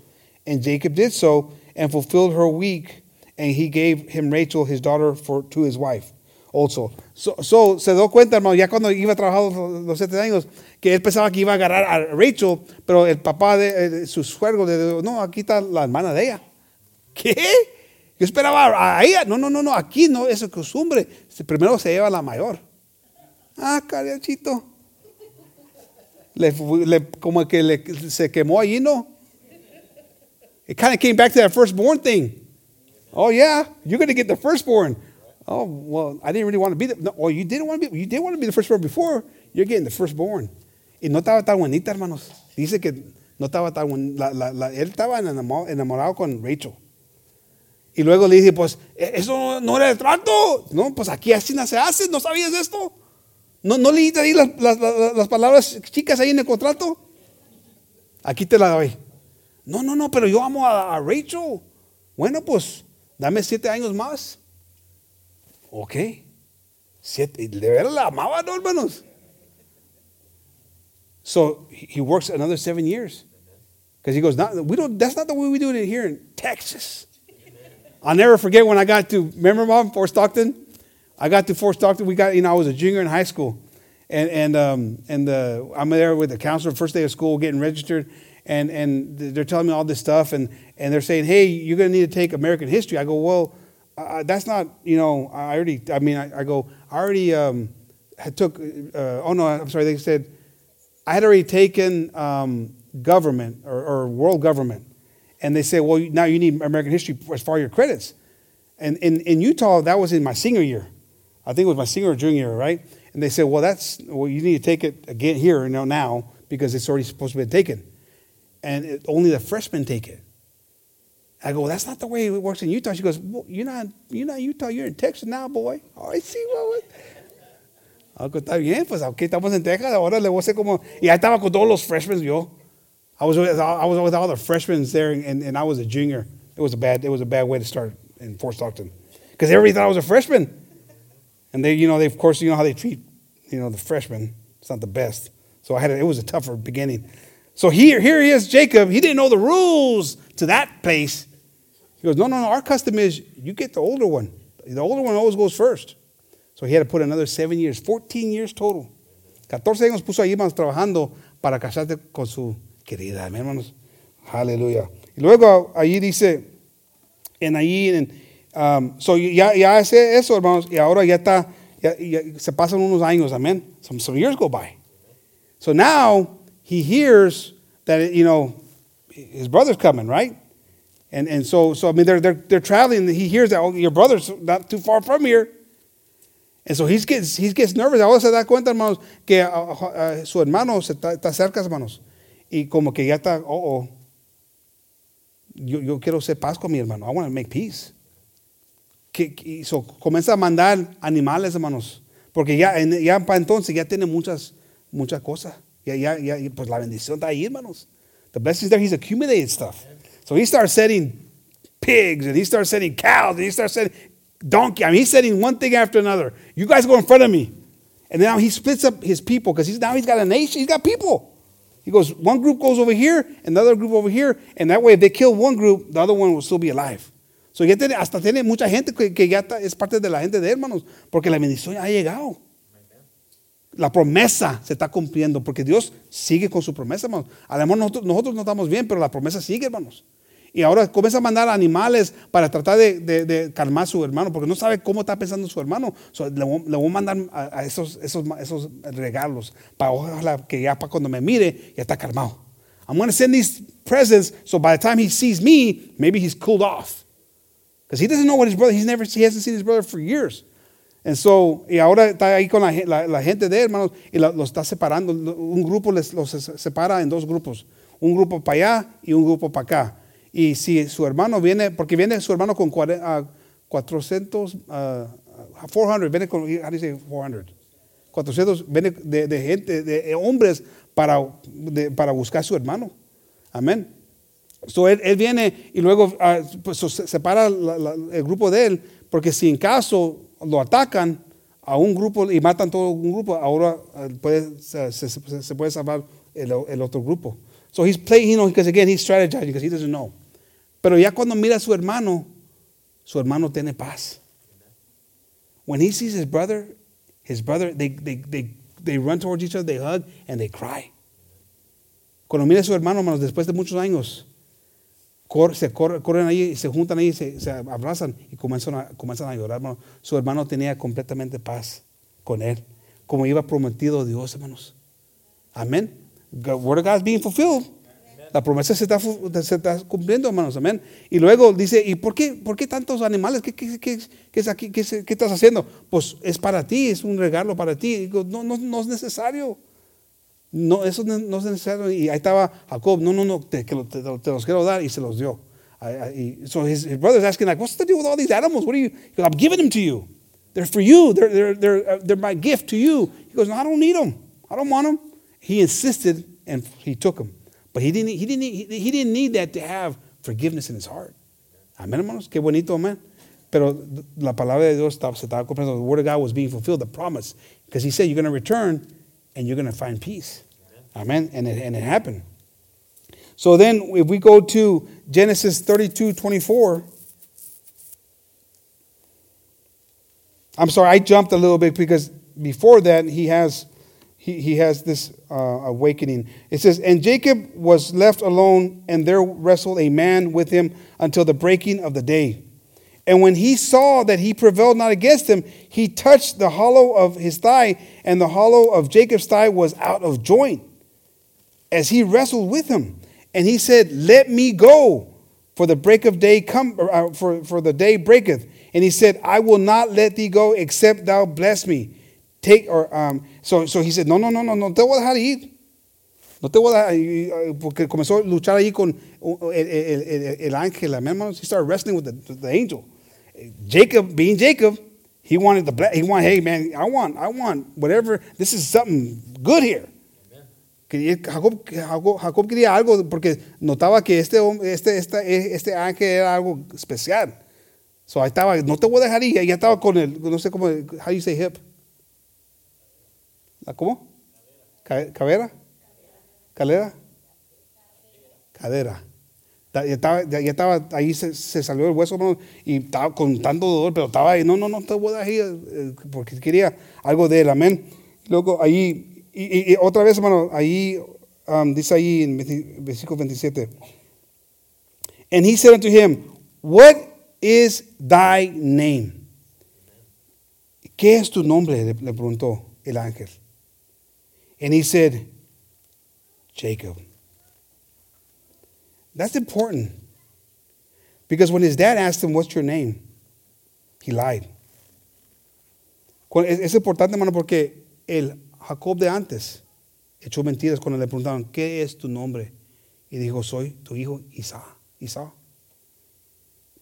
And Jacob did so and fulfilled her week, and he gave him Rachel, his daughter, for, to his wife also. So, so se dio cuenta, hermano, ya cuando iba a trabajar los siete años, que él pensaba que iba a agarrar a Rachel, pero el papá de, eh, de su suegro le dijo, no, aquí está la hermana de ella. ¿Qué? Yo esperaba a. No, no, no, no, aquí no, eso es costumbre. Primero se lleva la mayor. Ah, le, como que se quemó allí, ¿no? It kind of came back to that firstborn thing. Oh, yeah, you're going to get the firstborn. Oh, well, I didn't really want to be the. No, well, you didn't want to be. You didn't want to be the firstborn before. You're getting the firstborn. Y no estaba tan bonita, hermanos. Dice que no estaba tan la, la, la, él estaba enamorado con Rachel. Y luego le dije, pues, e, eso no era el trato. No, pues aquí así no se hace. ¿No sabías esto? ¿No, no leíste ahí las, las, las, palabras chicas ahí en el contrato? Aquí te la doy. No, no, no, pero yo amo a, a Rachel. Bueno, pues, dame siete años más. Ok. Siete. De verdad la amaba, ¿no, hermanos? So he works another seven years. Because he goes, not, we don't, that's not the way we do it here in Texas. I'll never forget when I got to, remember mom, Fort Stockton? I got to Fort Stockton. We got, you know, I was a junior in high school. and and um, and the I'm there with the counselor first day of school getting registered, and and they're telling me all this stuff, and and they're saying, hey, you're gonna need to take American history. I go, well, uh, that's not you know I already I mean I, I go I already um, had took uh, oh no I'm sorry they said I had already taken um, government or, or world government, and they said, well now you need American history as far as your credits, and in in Utah that was in my senior year, I think it was my senior or junior year, right? And they said, well, that's, well, you need to take it again here, you know, now, because it's already supposed to be taken. And it, only the freshmen take it. I go, well, that's not the way it works in Utah. She goes, well, you're not, you're not Utah, you're in Texas now, boy. Oh, I see what. Algo está bien, pues aquí estamos en Texas, ahora le voy a hacer como, y ahí estaba con todos los freshmen yo. I was with, I was with all the freshmen there, and, and I was a junior. It was a bad, it was a bad way to start in Fort Stockton, because everybody thought I was a freshman. And they, you know, they of course, you know how they treat, you know, the freshmen. It's not the best. So I had a, it was a tougher beginning. So here, here he is, Jacob. He didn't know the rules to that place. He goes, no, no, no. Our custom is you get the older one. The older one always goes first. So he had to put another seven years, 14 years total. 14 años puso ahí, hermanos, trabajando para casarte con su querida, hermanos. Aleluya. Y luego allí dice, en allí en Um, so ya, ya hace eso, hermanos, y ahora ya está, ya, ya, se pasan unos años, amen. Some, some years go by. So now he hears that, you know, his brother's coming, right? And, and so, so I mean, they're, they're, they're traveling. He hears that oh, your brother's not too far from here. And so he gets, he gets nervous. Ahora se da cuenta, hermanos, que uh, uh, su hermano se está, está, cerca, hermanos. Y como que ya está, oh, oh. Yo, yo quiero hacer paz con mi hermano. I want to make peace que, que so, comienza a mandar animales, hermanos, porque ya, ya para entonces ya tiene muchas, muchas cosas. Ya, ya, ya, pues la bendición está ahí, hermanos. The blessings there, he's accumulated stuff. So he starts setting pigs, and he starts setting cows, and he starts setting donkey. I mean, he's setting one thing after another. You guys go in front of me. And now he splits up his people because he's now he's got a nation, he's got people. He goes, one group goes over here, and the other group over here, and that way if they kill one group, the other one will still be alive. So ya hasta tiene mucha gente que, ya está, es parte de la gente de hermanos, porque la bendición ha llegado. La promesa se está cumpliendo, porque Dios sigue con su promesa, hermanos. Además, nosotros, nosotros no estamos bien, pero la promesa sigue, hermanos. Y ahora comienza a mandar animales para tratar de, de, de, calmar a su hermano, porque no sabe cómo está pensando su hermano. So, le, le, voy a mandar a, a esos, esos, esos, regalos, para ojalá que ya para cuando me mire, ya está calmado. I'm going to send these presents, so by the time he sees me, maybe he's cooled off. Because he doesn't know what his brother, he's never, he hasn't seen his brother for years. And so, y ahora está ahí con la, la, la gente de hermanos, y lo, lo, está separando. Un grupo les, los separa en dos grupos. Un grupo para allá y un grupo para acá. Y si su hermano viene, porque viene su hermano con uh, 400, uh, 400, viene con, you say 400? 400, viene de, de gente, de hombres para, para buscar a su hermano. Amén. So él, viene y luego uh, pues, se separa el grupo de él, porque si en caso lo atacan a un grupo y matan todo un grupo, ahora uh, puede, se, puede salvar el, el, otro grupo. So he's playing, you know, because again he's strategizing because he doesn't know. Pero ya cuando mira a su hermano, su hermano tiene paz. When he sees his brother, his brother, they, they, they, they run towards each other, they hug, and they cry. Cuando mira a su hermano, hermanos, después de muchos años, Cor, se cor, corren ahí, se juntan ahí, se, se abrazan y comienzan a, comienzan a llorar. Hermano. Su hermano tenía completamente paz con él, como iba prometido Dios, hermanos. Amén. The word of God is being fulfilled. La promesa se está, se está, cumpliendo, hermanos. Amén. Y luego dice, ¿y por qué, por qué tantos animales? ¿Qué, qué, qué, qué es aquí, qué, ¿Qué, estás haciendo? Pues es para ti, es un regalo para ti. Digo, no, no, no es necesario. No, eso no es necesario. Y ahí estaba Jacob, no, no, no, te, te, te los quiero dar y se los dio. I, I, so his, his brother's asking, like, what's the deal with all these animals? What are you? Goes, I'm giving them to you. They're for you. They're, they're, they're, uh, they're my gift to you. He goes, no, I don't need them. I don't want them. He insisted and he took them. But he didn't, he didn't, he, didn't need that to have forgiveness in his heart. Amén, hermanos. Qué bonito, amén. Pero la palabra de Dios se estaba cumpliendo. The word of God was being fulfilled, the promise. Because he said, you're going to return and you're going to find peace. Amen. And it, and it happened. So then, if we go to Genesis 32 24, I'm sorry, I jumped a little bit because before that, he has, he, he has this uh, awakening. It says, And Jacob was left alone, and there wrestled a man with him until the breaking of the day. And when he saw that he prevailed not against him, he touched the hollow of his thigh, and the hollow of Jacob's thigh was out of joint as he wrestled with him. And he said, Let me go, for the break of day come, uh, for, for the day breaketh. And he said, I will not let thee go except thou bless me. Take or um, so, so he said, no, no, no, no, no te voy a dejar ir. No te voy a dejar porque comenzó a luchar ahí con el, el, el, el ángel. Hermanos, he started wrestling with the, the angel. Jacob, being Jacob, he wanted the he wanted, hey man, I want, I want whatever. This is something good here. Jacob, Jacob, Jacob, quería algo porque notaba que este, este, este, este ángel era algo especial. So ahí estaba, no te voy a dejar ir. Ya estaba con el, no sé cómo, how you say hip? ¿Cómo? ¿Cabera? ¿Calera? Cadera. Ya estaba, ya estaba ahí se, se, salió el hueso y estaba con tanto dolor, pero estaba ahí, no, no, no te voy a ir porque quería algo de él, amén. Luego ahí, y, y, otra vez, hermano, ahí um, dice ahí en versículo 27. And he said unto him, What is thy name? ¿Qué es tu nombre? Le preguntó el ángel. And he said, Jacob. That's important. Because when his dad asked him, What's your name? He lied. Es importante, hermano, porque el Jacob de antes echó mentiras cuando le preguntaban, ¿qué es tu nombre? Y dijo, soy tu hijo Isa. Isa.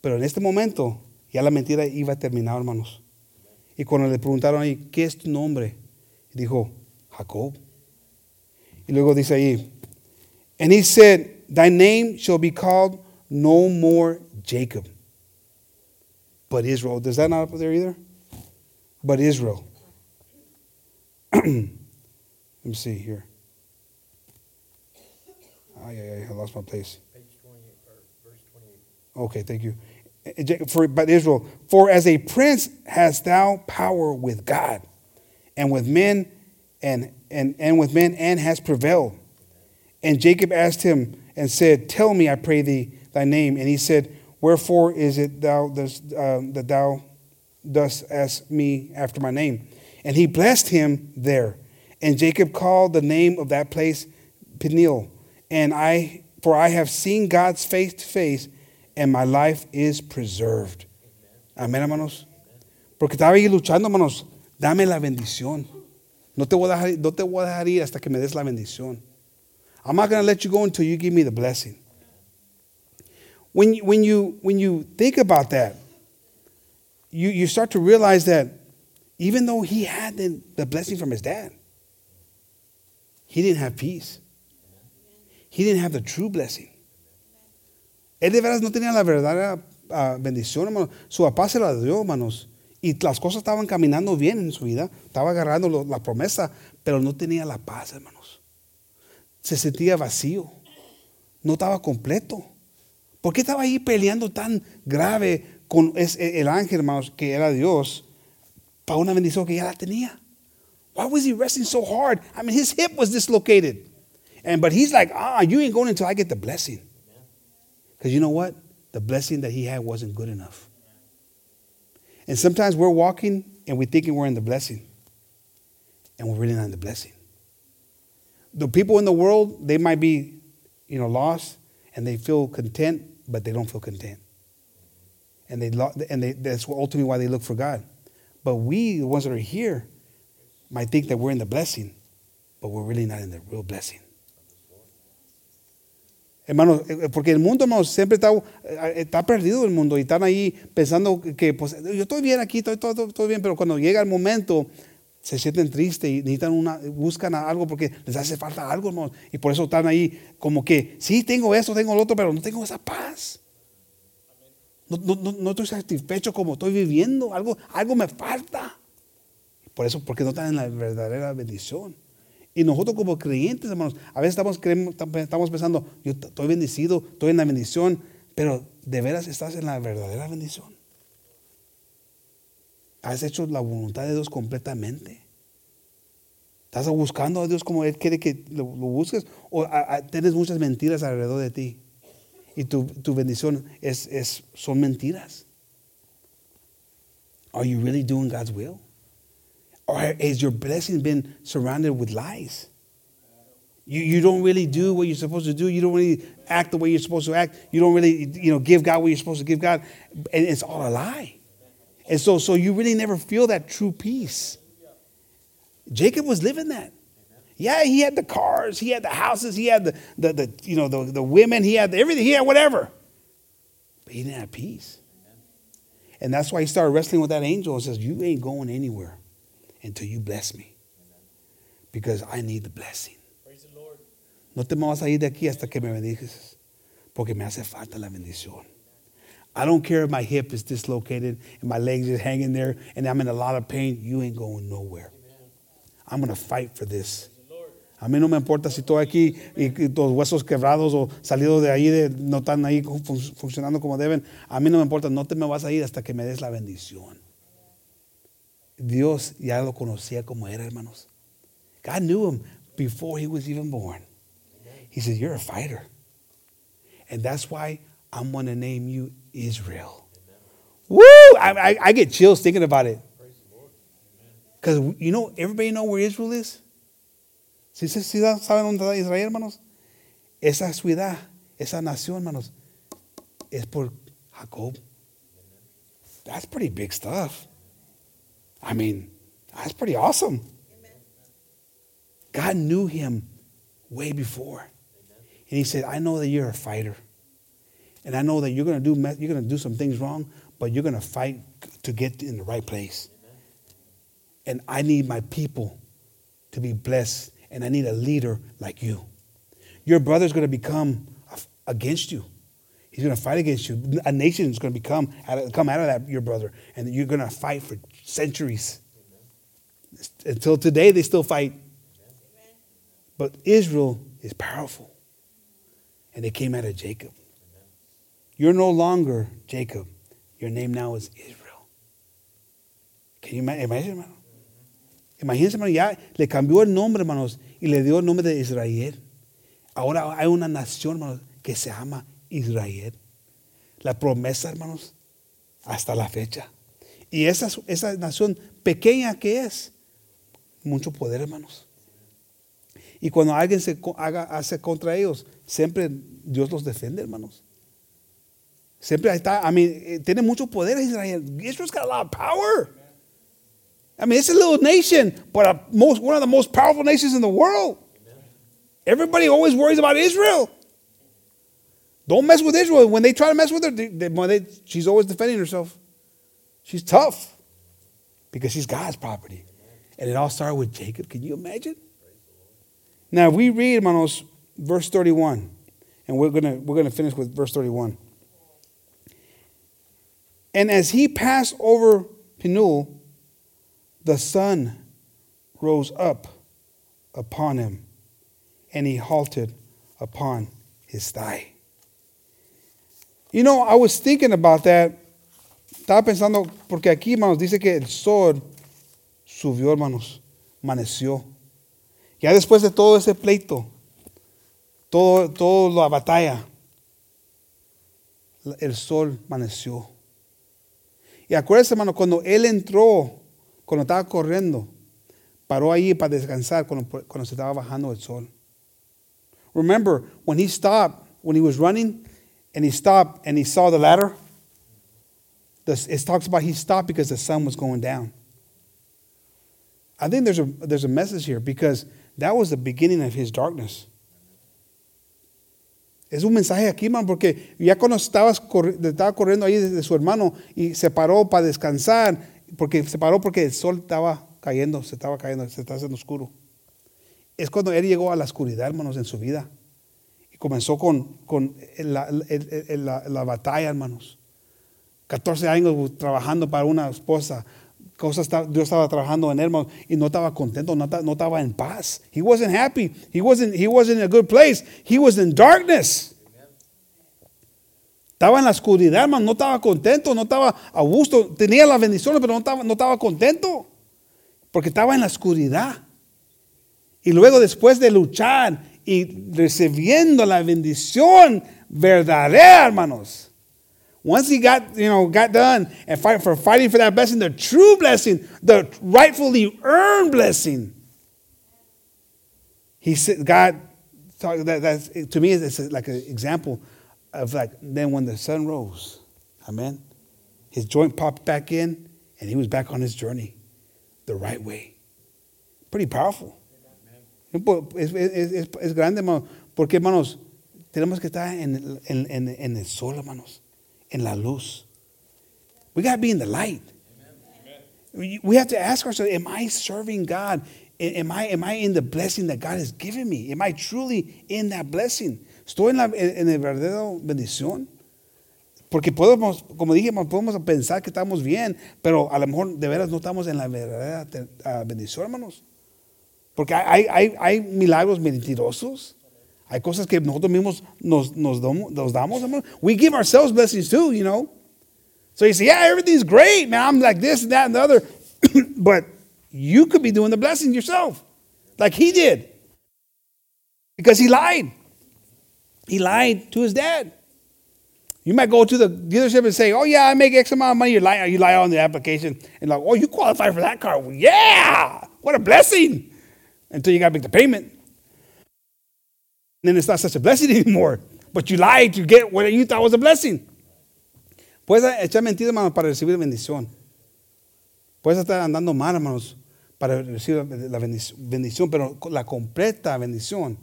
Pero en este momento ya la mentira iba a terminar, hermanos. Y cuando le preguntaron ahí, ¿qué es tu nombre? Dijo, Jacob. Y luego dice ahí, and he said, Thy name shall be called no more Jacob, but Israel. Does that not up there either? But Israel. *clears throat* Let me see here. Oh, yeah, yeah, I lost my place. Page 28, verse 28. Okay, thank you. Eh, for, but Israel, for as a prince hast thou power with God and with men and and, and with men and has prevailed. And Jacob asked him and said, Tell me, I pray thee, thy name. And he said, Wherefore is it thou dost, uh, that thou dost ask me after my name? And he blessed him there. And Jacob called the name of that place Peniel. And I, for I have seen God's face to face, and my life is preserved. Amén, hermanos. Porque estaba ahí luchando, hermanos. Dame la bendición. No te voy a dejar, no te voy a dejar ir hasta que me des la bendición. I'm not going to let you go until you give me the blessing. When you, when you, when you think about that, you, you start to realize that even though he had the, the blessing from his dad, he didn't have peace. He didn't have the true blessing. Él de veras no tenía la verdadera uh, bendición, hermano. Su papá se la dio, hermanos. Y las cosas estaban caminando bien en su vida, estaba agarrando la promesa, pero no tenía la paz, hermanos. Se sentía vacío, no estaba completo. ¿Por qué estaba ahí peleando tan grave con el ángel, hermanos, que era Dios, para una bendición que ya la tenía? Why was he wrestling so hard? I mean, his hip was dislocated. And but he's like, ah, you ain't going until I get the blessing. Because you know what? The blessing that he had wasn't good enough. And sometimes we're walking and we're thinking we're in the blessing, and we're really not in the blessing. The people in the world, they might be, you know, lost and they feel content, but they don't feel content. And they and they, that's ultimately why they look for God. But we, the ones that are here, might think that we're in the blessing, but we're really not in the real blessing. Hermanos, eh, eh, porque el mundo, hermanos, siempre está, eh, está perdido el mundo y están ahí pensando que, pues, yo estoy bien aquí, estoy todo, todo bien, pero cuando llega el momento se sienten tristes y necesitan una, buscan algo porque les hace falta algo, hermanos. Y por eso están ahí como que, sí, tengo eso, tengo lo otro, pero no tengo esa paz. No, no, no estoy satisfecho como estoy viviendo, algo, algo me falta. Por eso, porque no están en la verdadera bendición. Y nosotros como creyentes, hermanos, a veces estamos, estamos pensando, yo estoy bendecido, estoy en la bendición, pero ¿de veras estás en la verdadera bendición? ¿Has hecho la voluntad de Dios completamente? ¿Estás buscando a Dios como Él quiere que lo, busques? ¿O a- tienes muchas mentiras alrededor de ti? Y tu, tu bendición es, es, son mentiras. Are you really doing God's will? Or has your blessing been surrounded with lies? You, you don't really do what you're supposed to do. You don't really act the way you're supposed to act. You don't really, you know, give God what you're supposed to give God. And it's all a lie. And so, so you really never feel that true peace. Jacob was living that. Yeah, he had the cars, he had the houses, he had the, the, the you know, the, the women, he had everything, he had whatever. But he didn't have peace. And that's why he started wrestling with that angel and says, You ain't going anywhere until you bless me. Because I need the blessing. No te me vas a ir de aquí hasta que me bendices. Porque me hace falta la bendición. I don't care if my hip is dislocated and my legs is hanging there and I'm in a lot of pain. You ain't going nowhere. I'm going to fight for this. A mí no me importa si estoy aquí y, los huesos quebrados o salidos de ahí de, no están ahí fun- funcionando como deben. A mí no me importa, no te me vas a ir hasta que me des la bendición. Dios ya lo conocía como era, hermanos. God knew him before he was even born. He said, You're a fighter. And that's why I'm going to name you Israel. Woo! I, I, I get chills thinking about it. Because, you know, everybody know where Israel is? ¿Sí, sí, sí saben dónde está Israel, hermanos? Esa ciudad, esa nación, hermanos, es por Jacob. That's pretty big stuff. I mean, that's pretty awesome. God knew him way before. And he said, I know that you're a fighter. And I know that you're going to do you're going to do some things wrong, but you're going to fight to get in the right place. And I need my people to be blessed, and I need a leader like you. Your brother's going to become against you. He's going to fight against you. A nation is going to become come out of that your brother, and you're going to fight for centuries. Until today, they still fight. But Israel is powerful, and they came out of Jacob. You're no longer Jacob. Your name now is Israel. Can you imagine, hermano? Imagínense, hermano, ya le cambió el nombre, hermanos, y le dio el nombre de Israel. Ahora hay una nación, hermanos, que se llama Israel. La promesa, hermanos, hasta la fecha. Y esa, esa nación pequeña que es, mucho poder, hermanos. Y cuando alguien se haga, hace contra ellos, siempre Dios los defiende, hermanos. Siempre está, I mean, tiene mucho poder Israel. Israel's got a lot of power. I mean, it's a little nation, but a most, one of the most powerful nations in the world. Everybody always worries about Israel. Don't mess with Israel. When they try to mess with her, they, they, she's always defending herself. She's tough because she's God's property. And it all started with Jacob. Can you imagine? Now, we read, hermanos, verse 31, and we're going we're gonna finish with verse 31. And as he passed over Penuel, the sun rose up upon him, and he halted upon his thigh. You know, I was thinking about that. Estaba pensando, porque aquí, hermanos, dice que el sol subió, hermanos, amaneció. Ya después de todo ese pleito, todo, toda la batalla, el sol amaneció. Y acuérdense, hermano, cuando él entró, cuando estaba corriendo, paró ahí para descansar cuando, cuando se estaba bajando el sol. Remember, when he stopped, when he was running, and he stopped and he saw the ladder, it talks about he stopped because the sun was going down. I think there's a, there's a message here because that was the beginning of his darkness. Es un mensaje aquí, man, porque ya cuando estabas estaba corriendo ahí de su hermano y se paró para descansar, porque se paró porque el sol estaba cayendo, se estaba cayendo, se estaba haciendo oscuro. Es cuando él llegó a la oscuridad, hermanos, en su vida. Comenzó con, con la, la, la, batalla, hermanos. 14 años trabajando para una esposa. Cosas, Dios estaba trabajando en él, hermanos, y no estaba contento, no, no estaba en paz. He wasn't happy. He wasn't, he wasn't in a good place. He was in darkness. Estaba en la oscuridad, hermano, no estaba contento, no estaba a gusto. Tenía las bendiciones, pero no estaba, no estaba contento. Porque estaba en la oscuridad. Y luego después de luchar y recibiendo la bendición verdadera, hermanos. Once he got, you know, got done and fight for fighting for that blessing, the true blessing, the rightfully earned blessing. He said, God, that, to me, it's like an example of like then when the sun rose, amen. His joint popped back in, and he was back on his journey, the right way. Pretty powerful. Es, es, es, es grande, hermano, porque hermanos, tenemos que estar en, en, en, en el sol, hermanos. en la luz. We got to be in the light. We have to ask ourselves, am I serving God? Am I, am I in the blessing that God has given me? Am I truly in that blessing? ¿Estoy en, la, en el verdadero bendición? Porque podemos, como dije, podemos pensar que estamos bien, pero a lo mejor de veras no estamos en la verdadera bendición, hermanos. Porque hay, hay, hay milagros mentirosos. Hay cosas que nosotros mismos nos, nos, damos, nos damos. We give ourselves blessings too, you know. So you say, yeah, everything's great, man. I'm like this and that and the other. *coughs* but you could be doing the blessing yourself, like he did. Because he lied. He lied to his dad. You might go to the dealership and say, oh, yeah, I make X amount of money. You lie, you lie on the application. And like, oh, you qualify for that car. Well, yeah, what a blessing. Until you got to make the payment then it's not such a blessing *laughs* anymore. But you lied to get what you thought was a blessing. Puedes echar mentiras, hermanos, para recibir bendición. Puedes estar andando mal, hermanos, para recibir la bendición, pero la completa bendición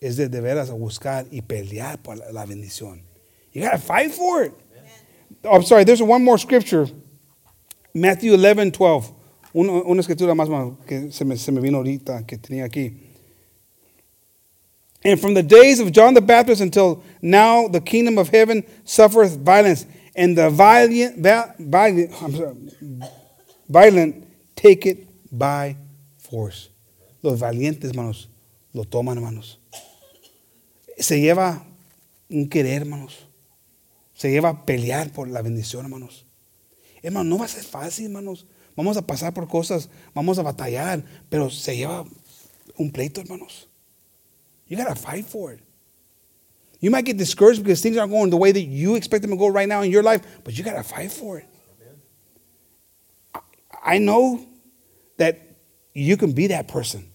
es de, de veras buscar y pelear por la, bendición. You got to fight for it. Oh, I'm sorry, there's one more scripture. Matthew 11, 12. Una, una escritura más, que se me, vino ahorita, que tenía aquí. And from the days of John the Baptist until now, the kingdom of heaven suffereth violence, and the violent, violent, violent take it by force. Los valientes, hermanos, lo toman, hermanos. Se lleva un querer, hermanos. Se lleva a pelear por la bendición, hermanos. Hermanos, no va a ser fácil, hermanos. Vamos a pasar por cosas, vamos a batallar, pero se lleva un pleito, hermanos. You got to fight for it. You might get discouraged because things aren't going the way that you expect them to go right now in your life, but you got to fight for it. I know that you can be that person.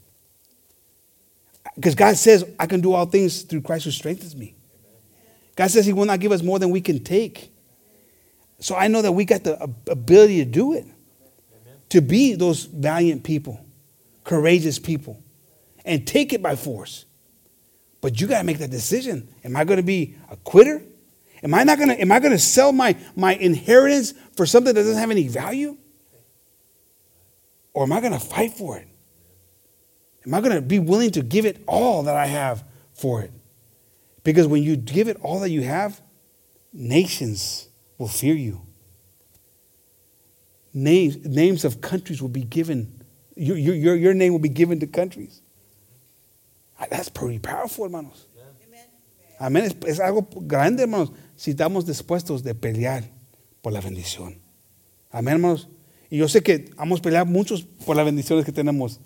Because God says, I can do all things through Christ who strengthens me. God says He will not give us more than we can take. So I know that we got the ability to do it, to be those valiant people, courageous people, and take it by force. But you got to make that decision. Am I going to be a quitter? Am I not going to am I going to sell my my inheritance for something that doesn't have any value? Or am I going to fight for it? Am I going to be willing to give it all that I have for it? Because when you give it all that you have, nations will fear you. Names, names of countries will be given. Your, your, your name will be given to countries. Ah, that's pretty powerful, hermanos. Amén. Es, es, algo grande, hermanos, si estamos dispuestos de pelear por la bendición. Amén, hermanos. Y yo sé que vamos a pelear muchos por las bendiciones que tenemos,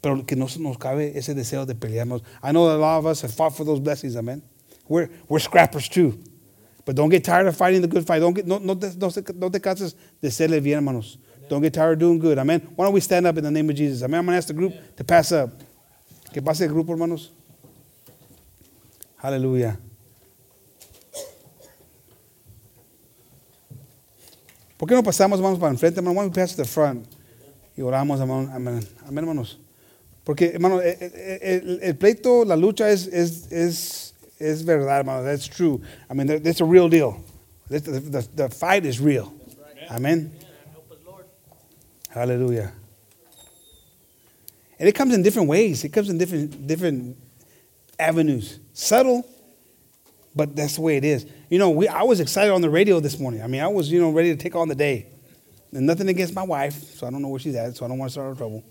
pero que no nos cabe ese deseo de pelear. hermanos. I know a lot of us have fought for those blessings, amen. We're, we're scrappers too. But don't get tired of fighting the good fight. Don't get, no, no, te, no, no te canses de serle bien, hermanos. Don't get tired of doing good. Amen. Why don't we stand up in the name of Jesus? Amen. I'm going to ask the group to pass up. Que pase el grupo, hermanos. Aleluya. ¿Por qué no pasamos, hermanos, para enfrente, hermano? Why don't we pass to the front? Y oramos, hermanos. Porque, hermano, el, eh, eh, el, el, pleito, la lucha es, es, es, es verdad, hermano. That's true. I mean, that's a real deal. The, the, the fight is real. Amen. Hallelujah. And it comes in different ways. It comes in different different avenues. Subtle, but that's the way it is. You know, we, I was excited on the radio this morning. I mean, I was, you know, ready to take on the day. And nothing against my wife, so I don't know where she's at, so I don't want to start her trouble.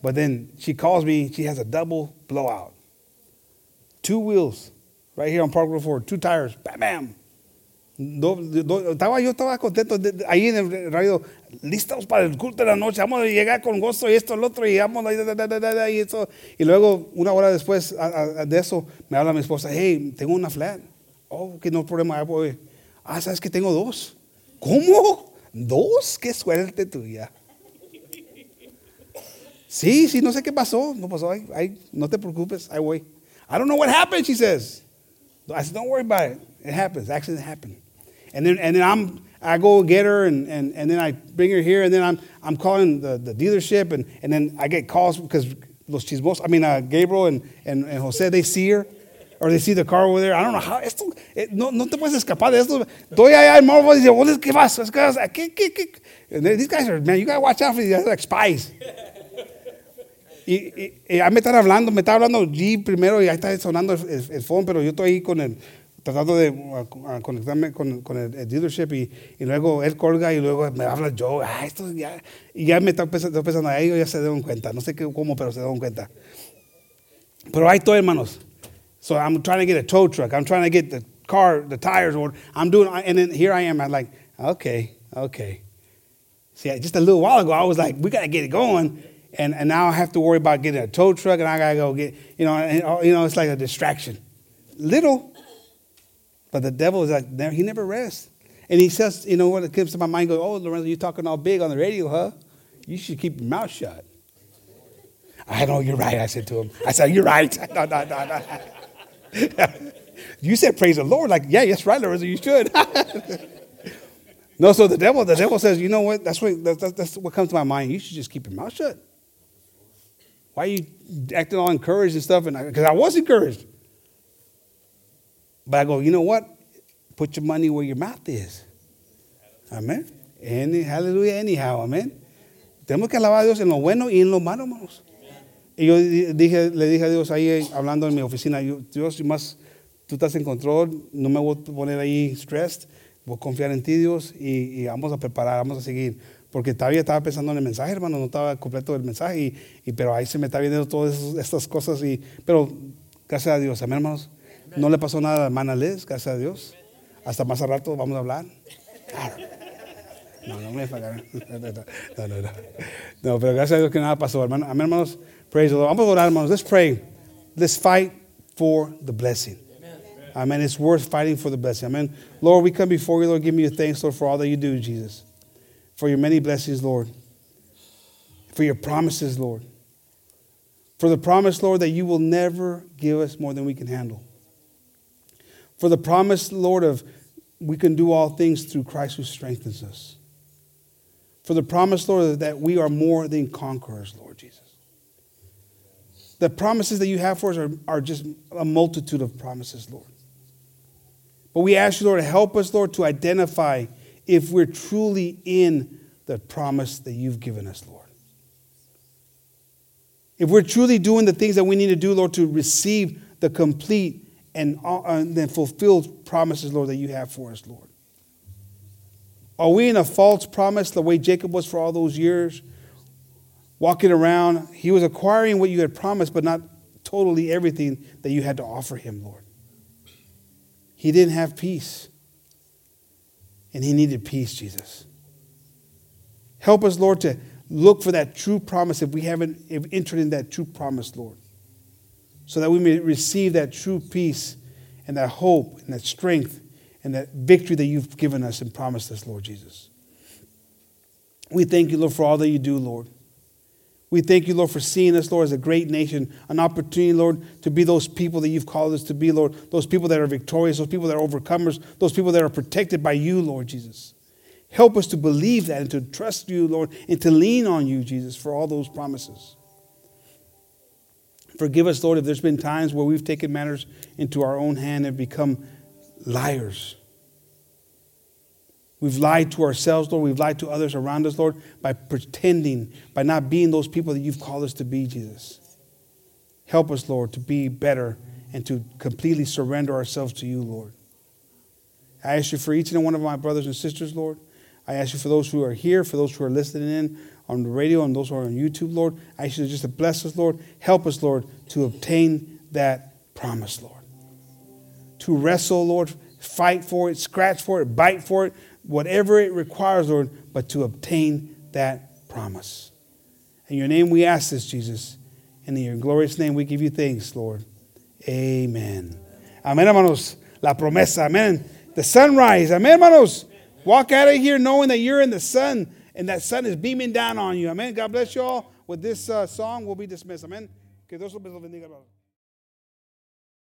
But then she calls me, she has a double blowout. Two wheels right here on Park Road 4, two tires, bam, bam. Do- do- estaba yo estaba contento de- de- ahí en el radio, listos para el culto de la noche, vamos a llegar con gozo y esto, el otro, y vamos, y, y eso. Y luego, una hora después a- a- de eso, me habla mi esposa, hey, tengo una flat. Oh, que no problema, ahí voy. Ah, ¿sabes que tengo dos? ¿Cómo? ¿Dos? Qué suerte tuya. Sí, sí, no sé qué pasó. No pasó. Ay, no te preocupes. Ahí voy. I don't know what happened, she says. I said, don't worry about it. It happens. Accidents happen. And then, and then I'm, I go get her and, and, and then I bring her here and then I'm, I'm calling the, the dealership and, and then I get calls because los chismos, I mean, uh, Gabriel and, and, and Jose, they see her or they see the car over there. I don't know how. Esto, eh, no, no te puedes escapar de esto. Estoy allá en Marvel y dice, ¿qué vas? ¿Qué, qué, qué? And these guys are, man, you got to watch out for these guys, like spies. Y, y, y ahí me están hablando, me está hablando G primero y ahí está sonando el, el- el phone, pero yo estoy ahí con el, tratando de uh, uh, conectarme con, con el, el dealership y, y luego él colga y luego me habla Joe, ah, esto ya, y ya me está pensando, pensando, a ellos ya se dieron cuenta, no sé qué, cómo, pero se dieron cuenta. Pero ahí estoy, hermanos. So I'm trying to get a tow truck. I'm trying to get the car, the tires ordered. I'm doing, and then here I am. I'm like, okay, okay. See, just a little while ago, I was like, we got to get it going. And, and now I have to worry about getting a tow truck, and I got to go get, you know, and, uh, you know, it's like a distraction. Little, but the devil is like, he never rests. And he says, you know what, it comes to my mind, goes, oh, Lorenzo, you're talking all big on the radio, huh? You should keep your mouth shut. I know you're right, I said to him. I said, you're right. *laughs* No, no, no, no. *laughs* you said praise the Lord. Like, yeah, yes, right, Lorenzo, you should. *laughs* no, so the devil, the devil says, you know what? That's what that's, that's, that's what comes to my mind. You should just keep your mouth shut. Why are you acting all encouraged and stuff? And because I, was encouraged, but I go, you know what? Put your money where your mouth is. Amen. Any, hallelujah. Anyhow, amen. Tenemos que alabar a Dios en lo bueno y en lo malo, hermanos. Y yo di- dije, le dije a Dios ahí eh, hablando en mi oficina, Dios, más tú estás en control, no me voy a poner ahí stressed, voy a confiar en ti, Dios, y, y vamos a preparar, vamos a seguir. Porque todavía estaba pensando en el mensaje, hermano, no estaba completo el mensaje, y, y- pero ahí se me está viendo todas esos- estas cosas. Y, pero gracias a Dios, amén, hermanos. No le pasó nada a la hermana Liz, gracias a Dios. Hasta más al rato vamos a hablar. No, no me pagar. *laughs* No, no, no, no. Pero gracias a Dios que nada pasó, hermano. Amén, hermanos. Praise the Lord. Vamos a orar, hermanos. Let's pray. Let's fight for the blessing. Amen. It's worth fighting for the blessing. Amen. Lord, we come before you, Lord, giving you thanks, Lord, for all that you do, Jesus. For your many blessings, Lord. For your promises, Lord. For the promise, Lord, that you will never give us more than we can handle. For the promise, Lord, of we can do all things through Christ who strengthens us. For the promise, Lord, that we are more than conquerors, Lord Jesus. The promises that you have for us are, are just a multitude of promises, Lord. But we ask you, Lord, to help us, Lord, to identify if we're truly in the promise that you've given us, Lord. If we're truly doing the things that we need to do, Lord, to receive the complete and, uh, the fulfilled promises, Lord, that you have for us, Lord. Are we in a false promise the way Jacob was for all those years? Walking around, he was acquiring what you had promised, but not totally everything that you had to offer him, Lord. He didn't have peace, and he needed peace, Jesus. Help us, Lord, to look for that true promise if we haven't entered in that true promise, Lord, so that we may receive that true peace and that hope and that strength and that victory that you've given us and promised us, Lord Jesus. We thank you, Lord, for all that you do, Lord. We thank you, Lord, for seeing us, Lord, as a great nation, an opportunity, Lord, to be those people that you've called us to be, Lord, those people that are victorious, those people that are overcomers, those people that are protected by you, Lord Jesus. Help us to believe that and to trust you, Lord, and to lean on you, Jesus, for all those promises. Forgive us, Lord, if there's been times where we've taken matters into our own hand and become liars. We've lied to ourselves, Lord. We've lied to others around us, Lord, by pretending, by not being those people that you've called us to be, Jesus. Help us, Lord, to be better and to completely surrender ourselves to you, Lord. I ask you for each and one of my brothers and sisters, Lord. I ask you for those who are here, for those who are listening in on the radio, and those who are on YouTube, Lord. I ask you just to bless us, Lord. Help us, Lord, to obtain that promise, Lord. To wrestle, Lord, fight for it, scratch for it, bite for it, whatever it requires, Lord, but to obtain that promise. In your name we ask this, Jesus. And in your glorious name we give you thanks, Lord. Amen. Amen, hermanos. La promesa. Amen. The sunrise. Amen, hermanos. Walk out of here knowing that you're in the sun and that sun is beaming down on you. Amen. God bless you all. With this uh, song, we'll be dismissed. Amen. Que Dios los bendiga.